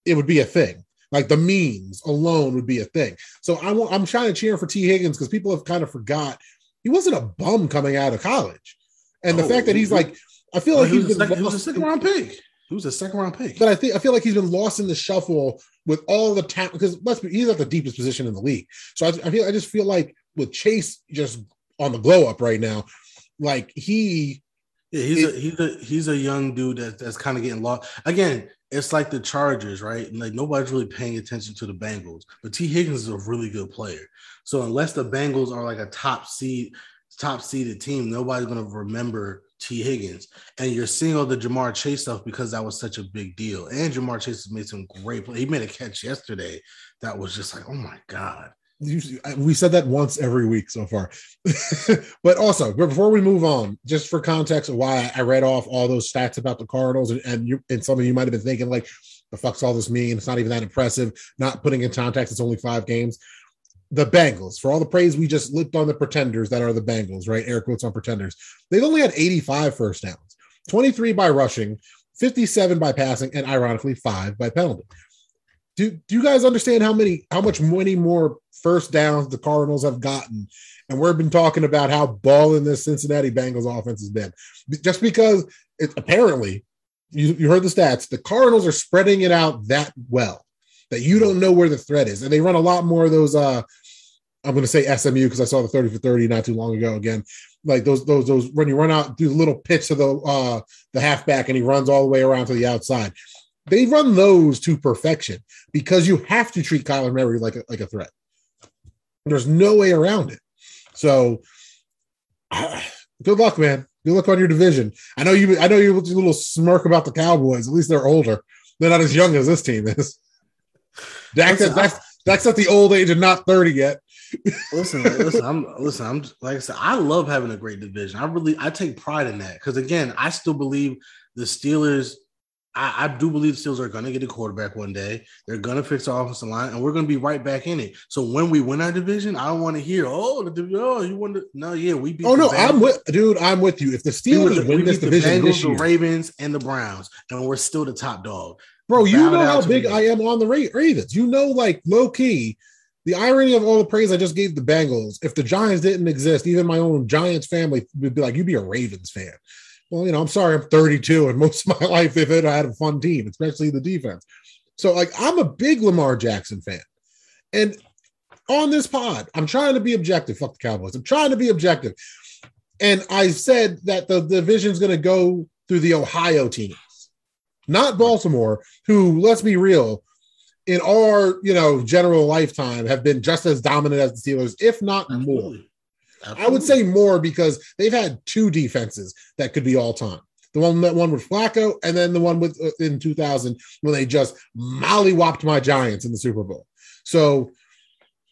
it would be a thing. Like the memes alone would be a thing. So I want, I'm trying to cheer for Tee Higgins because people have kind of forgot he wasn't a bum coming out of college. And the Oh, fact that he's like, I feel like he, he's was a been second, he was a second round pick. He was a second round pick. but I think I feel like he's been lost in the shuffle with all the talent because let's be he's at the deepest position in the league. So I, I feel I just feel like with Chase just on the glow up right now, like he Yeah, he's It- a he's a he's a young dude that, that's kind of getting lost. Again, it's like the Chargers, right? Like nobody's really paying attention to the Bengals, but Tee Higgins is a really good player. So unless the Bengals are like a top seed, top seeded team, nobody's gonna remember Tee Higgins. And you're seeing all the Ja'Marr Chase stuff because that was such a big deal. And Ja'Marr Chase has made some great play. He made a catch yesterday that was just like, oh my god. we said that once every week so far. [laughs] but also, before we move on, just for context of why I read off all those stats about the Cardinals, and, and, you, and some of you might have been thinking, like, the fuck's all this mean? It's not even that impressive. Not putting in context, it's only five games. The Bengals, for all the praise we just licked on the pretenders that are the Bengals, right? Air quotes on pretenders. They've only had 85 first downs, 23 by rushing, 57 by passing, and ironically, five by penalty do, do you guys understand how many how much many more first downs the Cardinals have gotten? And we've been talking about how balling this Cincinnati Bengals offense has been. Just because it apparently you, you heard the stats, the Cardinals are spreading it out that well that you don't know where the threat is. And they run a lot more of those uh I'm going to say SMU because I saw the 30 for 30 not too long ago again. Like those, those, those when you run out, do the little pitch to the uh the halfback and he runs all the way around to the outside. They run those to perfection because you have to treat Kyler Murray like a, like a threat. There's no way around it. So, good luck, man. Good luck on your division. I know you. I know you a little smirk about the Cowboys. At least they're older. They're not as young as this team is. Dak, listen, that's, that's at the old age of not thirty yet. Listen, listen. I'm listen. I'm like I said. I love having a great division. I really I take pride in that because again, I still believe the Steelers I, I, do believe the Steelers are going to get a quarterback one day. They're going to fix the offensive line, and we're going to be right back in it. So when we win our division, I don't want to hear, "Oh, the, oh, you want to?" No, yeah, we beat. Oh no, I'm with dude. I'm with you. If the Steelers we, win this division, the, Bengals, the Ravens, and the Browns, and we're still the top dog. Bro, you know how big I am on the Ravens. You know, like low key, the irony of all the praise I just gave the Bengals. If the Giants didn't exist, even my own Giants family would be like, "You'd be a Ravens fan." well, you know, I'm sorry, I'm 32, and most of my [laughs] life they've had, I had a fun team, especially the defense. So, like, I'm a big Lamar Jackson fan. And on this pod, I'm trying to be objective. Fuck the Cowboys. I'm trying to be objective. And I said that the division's going to go through the Ohio teams, not Baltimore, who, let's be real, in our you know general lifetime have been just as dominant as the Steelers, if not Absolutely. more. Absolutely. I would say more because they've had two defenses that could be all time. The one that one with Flacco, and then the one with uh, in 2000 when they just mollywopped my Giants in the Super Bowl. So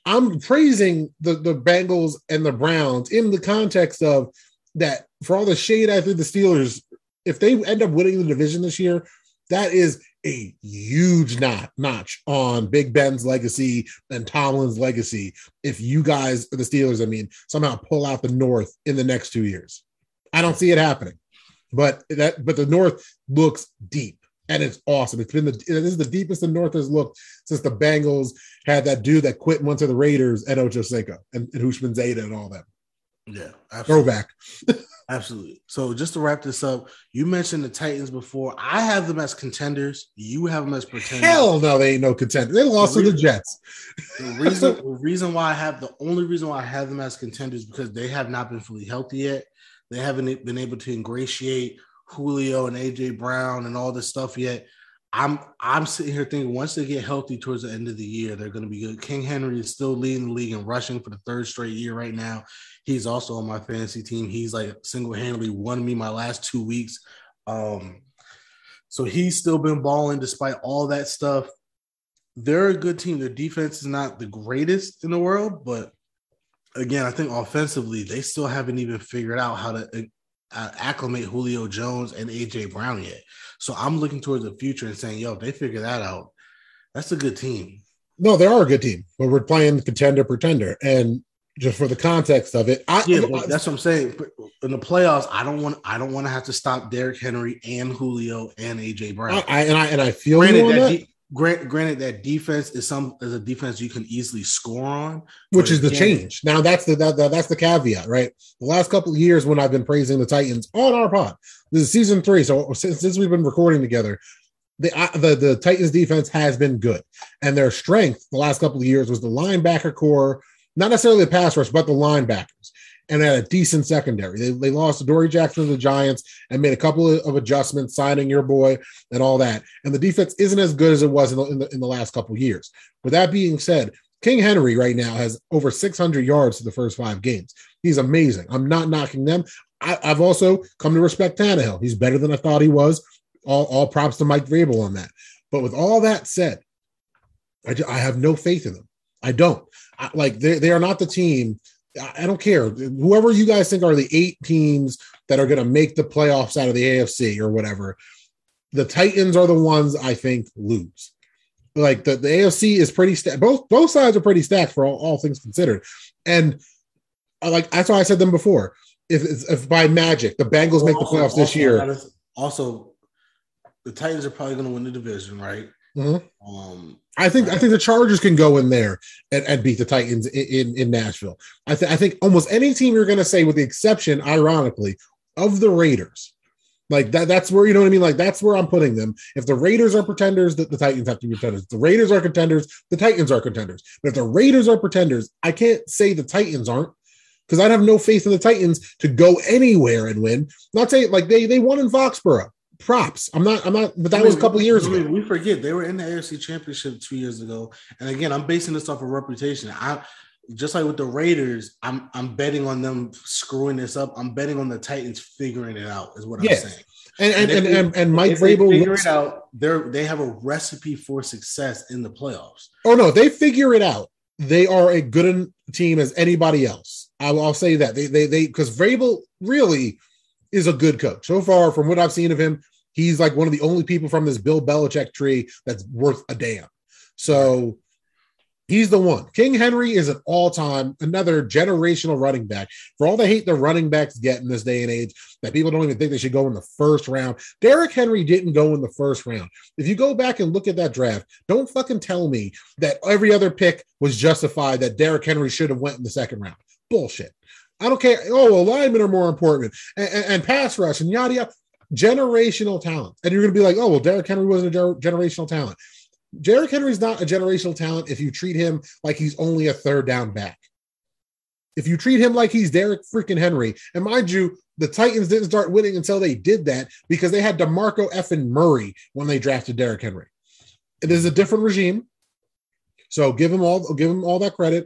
I'm praising the the Bengals and the Browns in the context of that for all the shade I threw the Steelers. If they end up winning the division this year, that is a huge not, notch on Big Ben's legacy and Tomlin's legacy. If you guys, the Steelers, I mean, somehow pull out the North in the next two years, I don't see it happening. But that, but the North looks deep and it's awesome. It's been the this is the deepest the North has looked since the Bengals had that dude that quit and went to the Raiders, Ed Ochocinco and, and Zeta and all that. Yeah, absolutely. throwback. Absolutely. So just to wrap this up, you mentioned the Titans before. I have them as contenders. You have them as pretenders. Hell no, they ain't no contenders. They lost the to the Jets. The reason, [laughs] the reason why I have the only reason why I have them as contenders because they have not been fully healthy yet. They haven't been able to ingratiate Julio and AJ Brown and all this stuff yet. I'm I'm sitting here thinking once they get healthy towards the end of the year, they're going to be good. King Henry is still leading the league in rushing for the third straight year right now. He's also on my fantasy team. He's like single handedly won me my last two weeks. Um, so he's still been balling despite all that stuff. They're a good team. Their defense is not the greatest in the world, but again, I think offensively they still haven't even figured out how to uh, acclimate Julio Jones and AJ Brown yet. So I'm looking towards the future and saying, yo, if they figure that out, that's a good team. No, they are a good team, but we're playing contender pretender. And just for the context of it, I, yeah, that's what I'm saying. In the playoffs, I don't want I don't want to have to stop Derrick Henry and Julio and AJ Brown. I, and I and I feel granted that, that. Grant, granted that defense is some is a defense you can easily score on, which is the change. Now that's the that, that, that's the caveat, right? The last couple of years when I've been praising the Titans on our pod, this is season three, so since, since we've been recording together, the, the the Titans defense has been good, and their strength the last couple of years was the linebacker core, not necessarily the pass rush, but the linebackers and had a decent secondary. They, they lost Dory Jackson to the Giants and made a couple of, adjustments, signing your boy and all that. And the defense isn't as good as it was in the, in the, in the last couple years. With that being said, King Henry right now has over 600 yards to the first five games. He's amazing. I'm not knocking them. I, have also come to respect Tannehill. He's better than I thought he was. All, all props to Mike Vrabel on that. But with all that said, I, I have no faith in them. I don't. I, like they, they are not the team. I, I don't care. Whoever you guys think are the eight teams that are going to make the playoffs out of the AFC or whatever, the Titans are the ones I think lose. Like the, the AFC is pretty stacked. Both both sides are pretty stacked for all, all things considered. And uh, like that's why I said them before. If, if by magic the Bengals make the playoffs this year, also the Titans are probably going to win the division, right? Mm-hmm. Um, I think I think the Chargers can go in there and, and beat the Titans in, in, in Nashville. I, th- I think almost any team you're going to say, with the exception, ironically, of the Raiders, like that. That's where you know what I mean. Like that's where I'm putting them. If the Raiders are pretenders, the, the Titans have to be pretenders. If the Raiders are contenders, the Titans are contenders. But if the Raiders are pretenders, I can't say the Titans aren't because I'd have no faith in the Titans to go anywhere and win. Not say like they they won in Foxborough props. I'm not. I'm not. But that I mean, was a couple years I mean, ago. We forget they were in the AFC Championship two years ago. And again, I'm basing this off of reputation. I just like with the Raiders, I'm I'm betting on them screwing this up. I'm betting on the Titans figuring it out. Is what I'm saying. And and and, and, and, Mike Vrabel figure looks, it out. They're they have a recipe for success in the playoffs. Oh no, they figure it out. They are a good team as anybody else. I'll, I'll say that they they they because Vrabel really is a good coach. So far, from what I've seen of him, he's like one of the only people from this Bill Belichick tree that's worth a damn. So he's the one. King Henry is an all time, another generational running back. For all the hate the running backs get in this day and age, that people don't even think they should go in the first round. Derrick Henry didn't go in the first round. If you go back and look at that draft, don't fucking tell me that every other pick was justified that Derrick Henry should have went in the second round. Bullshit. I don't care. Oh, alignment are more important and, and, and pass rush and yada yada. Generational talent. And you're going to be like, oh, well, Derrick Henry wasn't a ger- generational talent. Derrick Henry's not a generational talent if you treat him like he's only a third down back. If you treat him like he's Derrick freaking Henry, and mind you, the Titans didn't start winning until they did that because they had DeMarco effing Murray when they drafted Derrick Henry. It is a different regime. So give him all give him all that credit.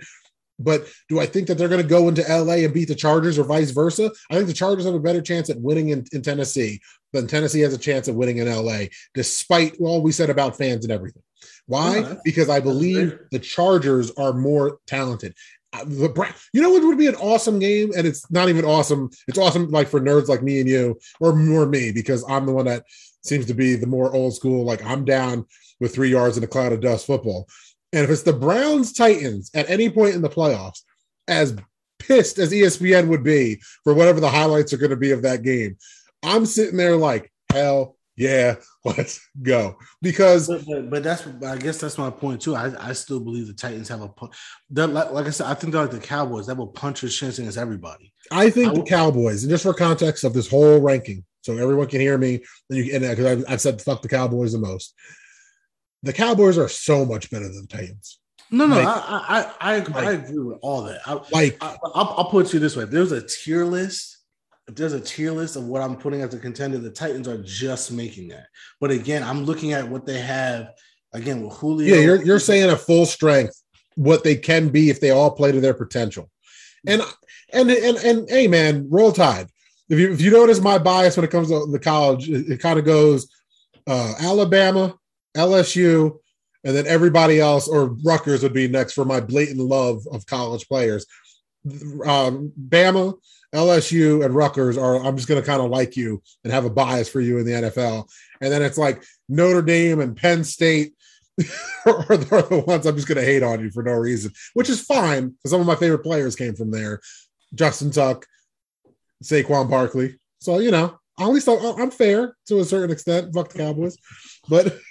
But do I think that they're going to go into LA and beat the Chargers or vice versa? I think the Chargers have a better chance at winning in, in Tennessee than Tennessee has a chance at winning in LA, despite all we said about fans and everything. Why? Yeah, because I believe the Chargers are more talented. Uh, the you know what would be an awesome game, and it's not even awesome. It's awesome like for nerds like me and you, or more me, because I'm the one that seems to be the more old school. Like I'm down with three yards in a cloud of dust football. And if it's the Browns Titans at any point in the playoffs, as pissed as ESPN would be for whatever the highlights are going to be of that game, I'm sitting there like, hell yeah, [laughs] let's go. Because, but, but, but that's, I guess that's my point too. I, I still believe the Titans have a, like, like I said, I think they're like the Cowboys. They have a puncher's chance against everybody. I think I the Cowboys, and just for context of this whole ranking, so everyone can hear me, and you and uh, because I've, I've said fuck the Cowboys the most the Cowboys are so much better than the Titans. No, no, like, I, I, I, like, I, agree with all that. I, like, I, will put it to you this way: if there's a tier list, if there's a tier list of what I'm putting as a contender, the Titans are just making that. But again, I'm looking at what they have again with Julio. Yeah, you're you're saying a full strength, what they can be if they all play to their potential. And and and and hey, man, roll tide. If you if you notice my bias when it comes to the college, it, it kind of goes uh, Alabama, LSU, and then everybody else, or Rutgers would be next for my blatant love of college players. Um, Bama, LSU, and Rutgers are. I'm just going to kind of like you and have a bias for you in the NFL. And then it's like Notre Dame and Penn State [laughs] are, the ones I'm just going to hate on you for no reason, which is fine because some of my favorite players came from there. Justin Tuck, Saquon Barkley. So you know, at least I'm fair to a certain extent. Fuck the Cowboys, but. [laughs]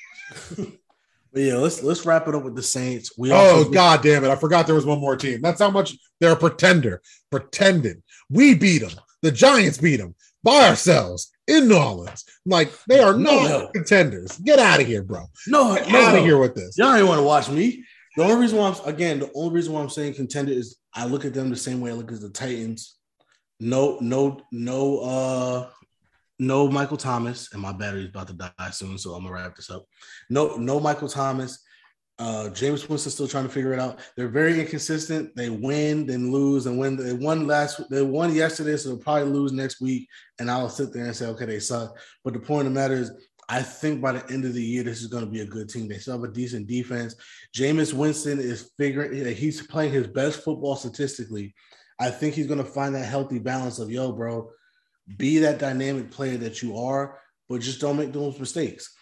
But yeah, let's let's wrap it up with the Saints. We oh god damn it! I forgot there was one more team. That's how much they're a pretender, pretending. We beat them. The Giants beat them by ourselves in New Orleans. Like they are not no. contenders. Get out of here, bro. No, Get no, out of here with this. Y'all ain't want to watch me. The only reason why I'm again, the only reason why I'm saying contender is I look at them the same way I look at the Titans. No, no, no, uh, no Michael Thomas, and my battery's about to die soon, so I'm gonna wrap this up. No, no Michael Thomas. Uh, Jameis Winston still trying to figure it out. They're very inconsistent. They win, then lose, and win. they won last, they won yesterday, so they'll probably lose next week. And I'll sit there and say, okay, they suck. But the point of the matter is, I think by the end of the year, this is going to be a good team. They still have a decent defense. Jameis Winston is figuring he's playing his best football statistically. I think he's going to find that healthy balance of yo, bro, be that dynamic player that you are, but just don't make those mistakes.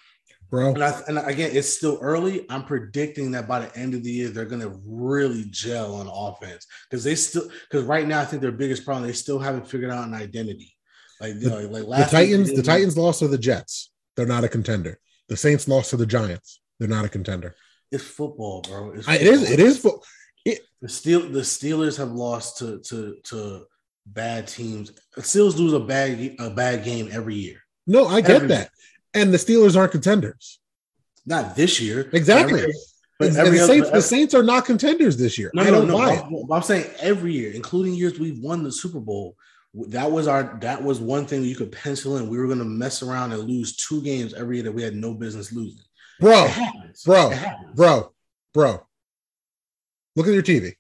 Bro. And, I, and again, it's still early. I'm predicting that by the end of the year, they're going to really gel on offense because they still because right now I think their biggest problem they still haven't figured out an identity. Like you know, like the Titans, the Titans lost to the Jets. They're not a contender. The Saints lost to the Giants. They're not a contender. It's football, bro. It's football. It is. It is. Fo- it, the Steel the Steelers have lost to to to bad teams. The Steelers lose a bad a bad game every year. No, I get every that. Year. And the Steelers aren't contenders. Not this year. Exactly. Every, but the, Saints, other, the Saints are not contenders this year. No, I no, no. I'm, I'm saying every year, including years we've won the Super Bowl, that was our that was one thing you could pencil in. We were going to mess around and lose two games every year that we had no business losing. Bro, bro, bro, bro. Look at your TV.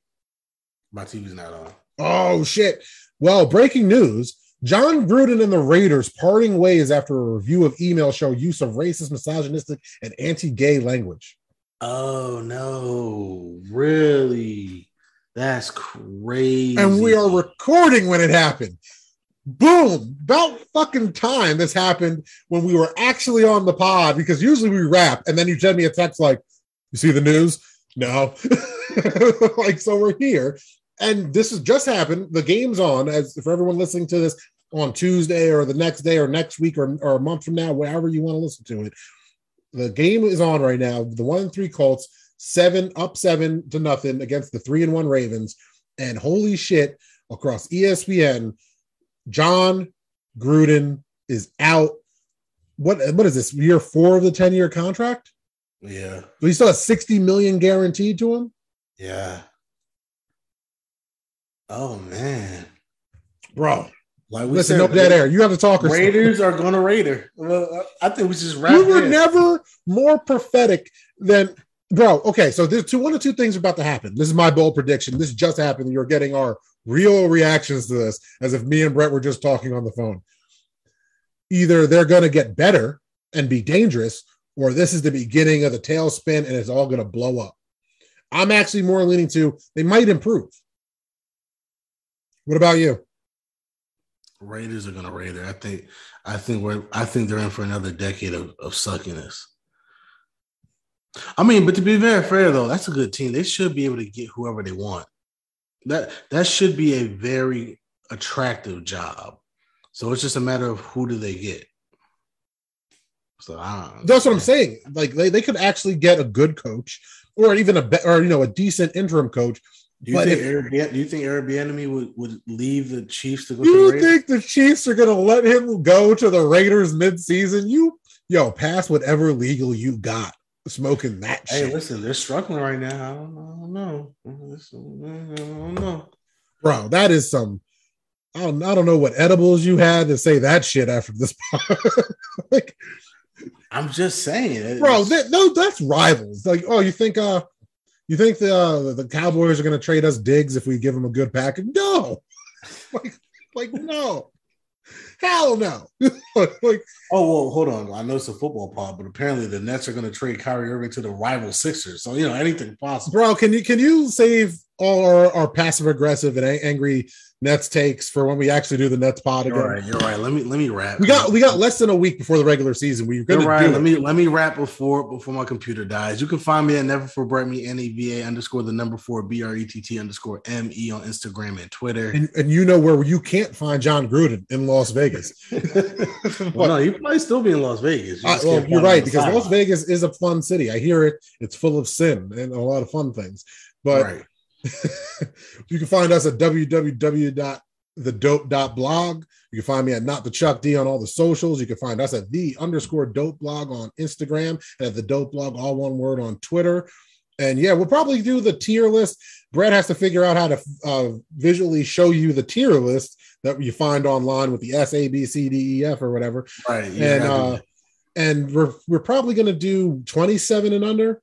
My TV's not on. Oh shit! Well, breaking news: Jon Gruden and the Raiders parting ways after a review of email show use of racist, misogynistic, and anti-gay language. Oh no! Really? That's crazy. And we are recording when it happened. Boom. About fucking time this happened when we were actually on the pod because usually we rap and then you send me a text like, You see the news? No. [laughs] like, so we're here. And this has just happened. The game's on, as for everyone listening to this on Tuesday or the next day or next week or, or a month from now, wherever you want to listen to it. The game is on right now. The one and three Colts seven up seven to nothing against the three and one Ravens. And holy shit, across ESPN, Jon Gruden is out. What what is this? Year four of the 10 year contract? Yeah. So he still has 60 million guaranteed to him? Yeah. Oh man. Bro. Like we Listen, said, no dead air. You have to talk. Raiders are going to Raider. Well, I think we just wrap. We were in. never more prophetic than bro. Okay, so there's two one or two things about to happen. This is my bold prediction. This just happened. You're getting our real reactions to this, as if me and Brett were just talking on the phone. Either they're going to get better and be dangerous, or this is the beginning of the tailspin and it's all going to blow up. I'm actually more leaning to they might improve. What about you? Raiders are going to Raider. I think. I think we're. I think they're in for another decade of, of suckiness. I mean, but to be very fair though, that's a good team. They should be able to get whoever they want. That that should be a very attractive job. So it's just a matter of who do they get. So. That's what I'm saying. Like they, they could actually get a good coach, or even a be- or you know a decent interim coach. Do you think if, Eric, do you think Bieniemy would, would leave the Chiefs to go? You to the think the Chiefs are going to let him go to the Raiders mid-season? You yo pass whatever legal you got smoking that hey, shit. listen, they're struggling right now. I don't, I don't know. I don't know. Bro, that is some. I don't, I don't know what edibles you had to say that shit after this. [laughs] like, I'm just saying, bro. That, no, that's rivals. Like, oh, you think uh, you think the uh, the Cowboys are going to trade us Diggs if we give them a good package? No, [laughs] like, like no. Hell no. [laughs] like, oh well, hold on. I know it's a football pod, but apparently the Nets are going to trade Kyrie Irving to the rival Sixers. So you know anything possible. Bro, can you can you save all our, our passive aggressive and angry Nets takes for when we actually do the Nets pod again. You're right. You're right. Let me let me wrap. We got we got less than a week before the regular season. We're gonna you're right. let me let me wrap before before my computer dies. You can find me at never for Brett me N A V A underscore the number four B R E T T underscore M E on Instagram and Twitter. And, and you know where you can't find Jon Gruden in Las Vegas. [laughs] well, no, he might still be in Las Vegas. You uh, well, you're right because Las Vegas is a fun city. I hear it. It's full of sin and a lot of fun things, but. Right. [laughs] you can find us at www.thedope.blog. You can find me at not the Chuck D on all the socials. You can find us at the underscore dope blog on Instagram and at the dope blog, all one word on Twitter. And yeah, we'll probably do the tier list. Brett has to figure out how to uh, visually show you the tier list that you find online with the S, A, B, C, D, E, F, or whatever. Right. And uh, and we're we're probably going to do 27 and under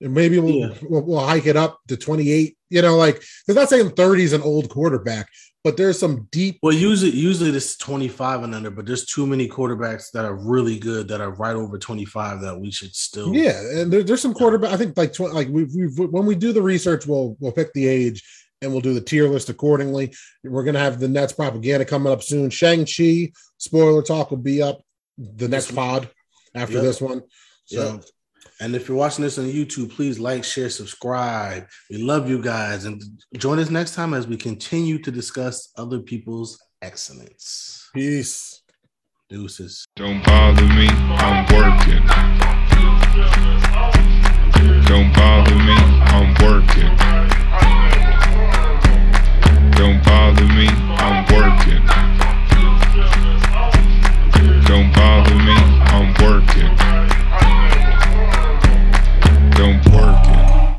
and maybe we'll, yeah. we'll, we'll hike it up to 28 you know like they're not saying 30 is an old quarterback but there's some deep. Well, usually usually this is 25 and under, but there's too many quarterbacks that are really good that are right over 25 that we should still. Yeah, and there, there's some quarterback. I think like tw- like we we when we do the research, we'll we'll pick the age and we'll do the tier list accordingly. We're gonna have the Nets propaganda coming up soon. Shang Chi spoiler talk will be up the next pod after Yep. this one. So Yep. And if you're watching this on YouTube, please like, share, subscribe. We love you guys. And join us next time as we continue to discuss other people's excellence. Peace. Deuces. Don't bother me. I'm working. Don't bother me. I'm working. Don't bother me. I'm working. Don't bother me. I'm working.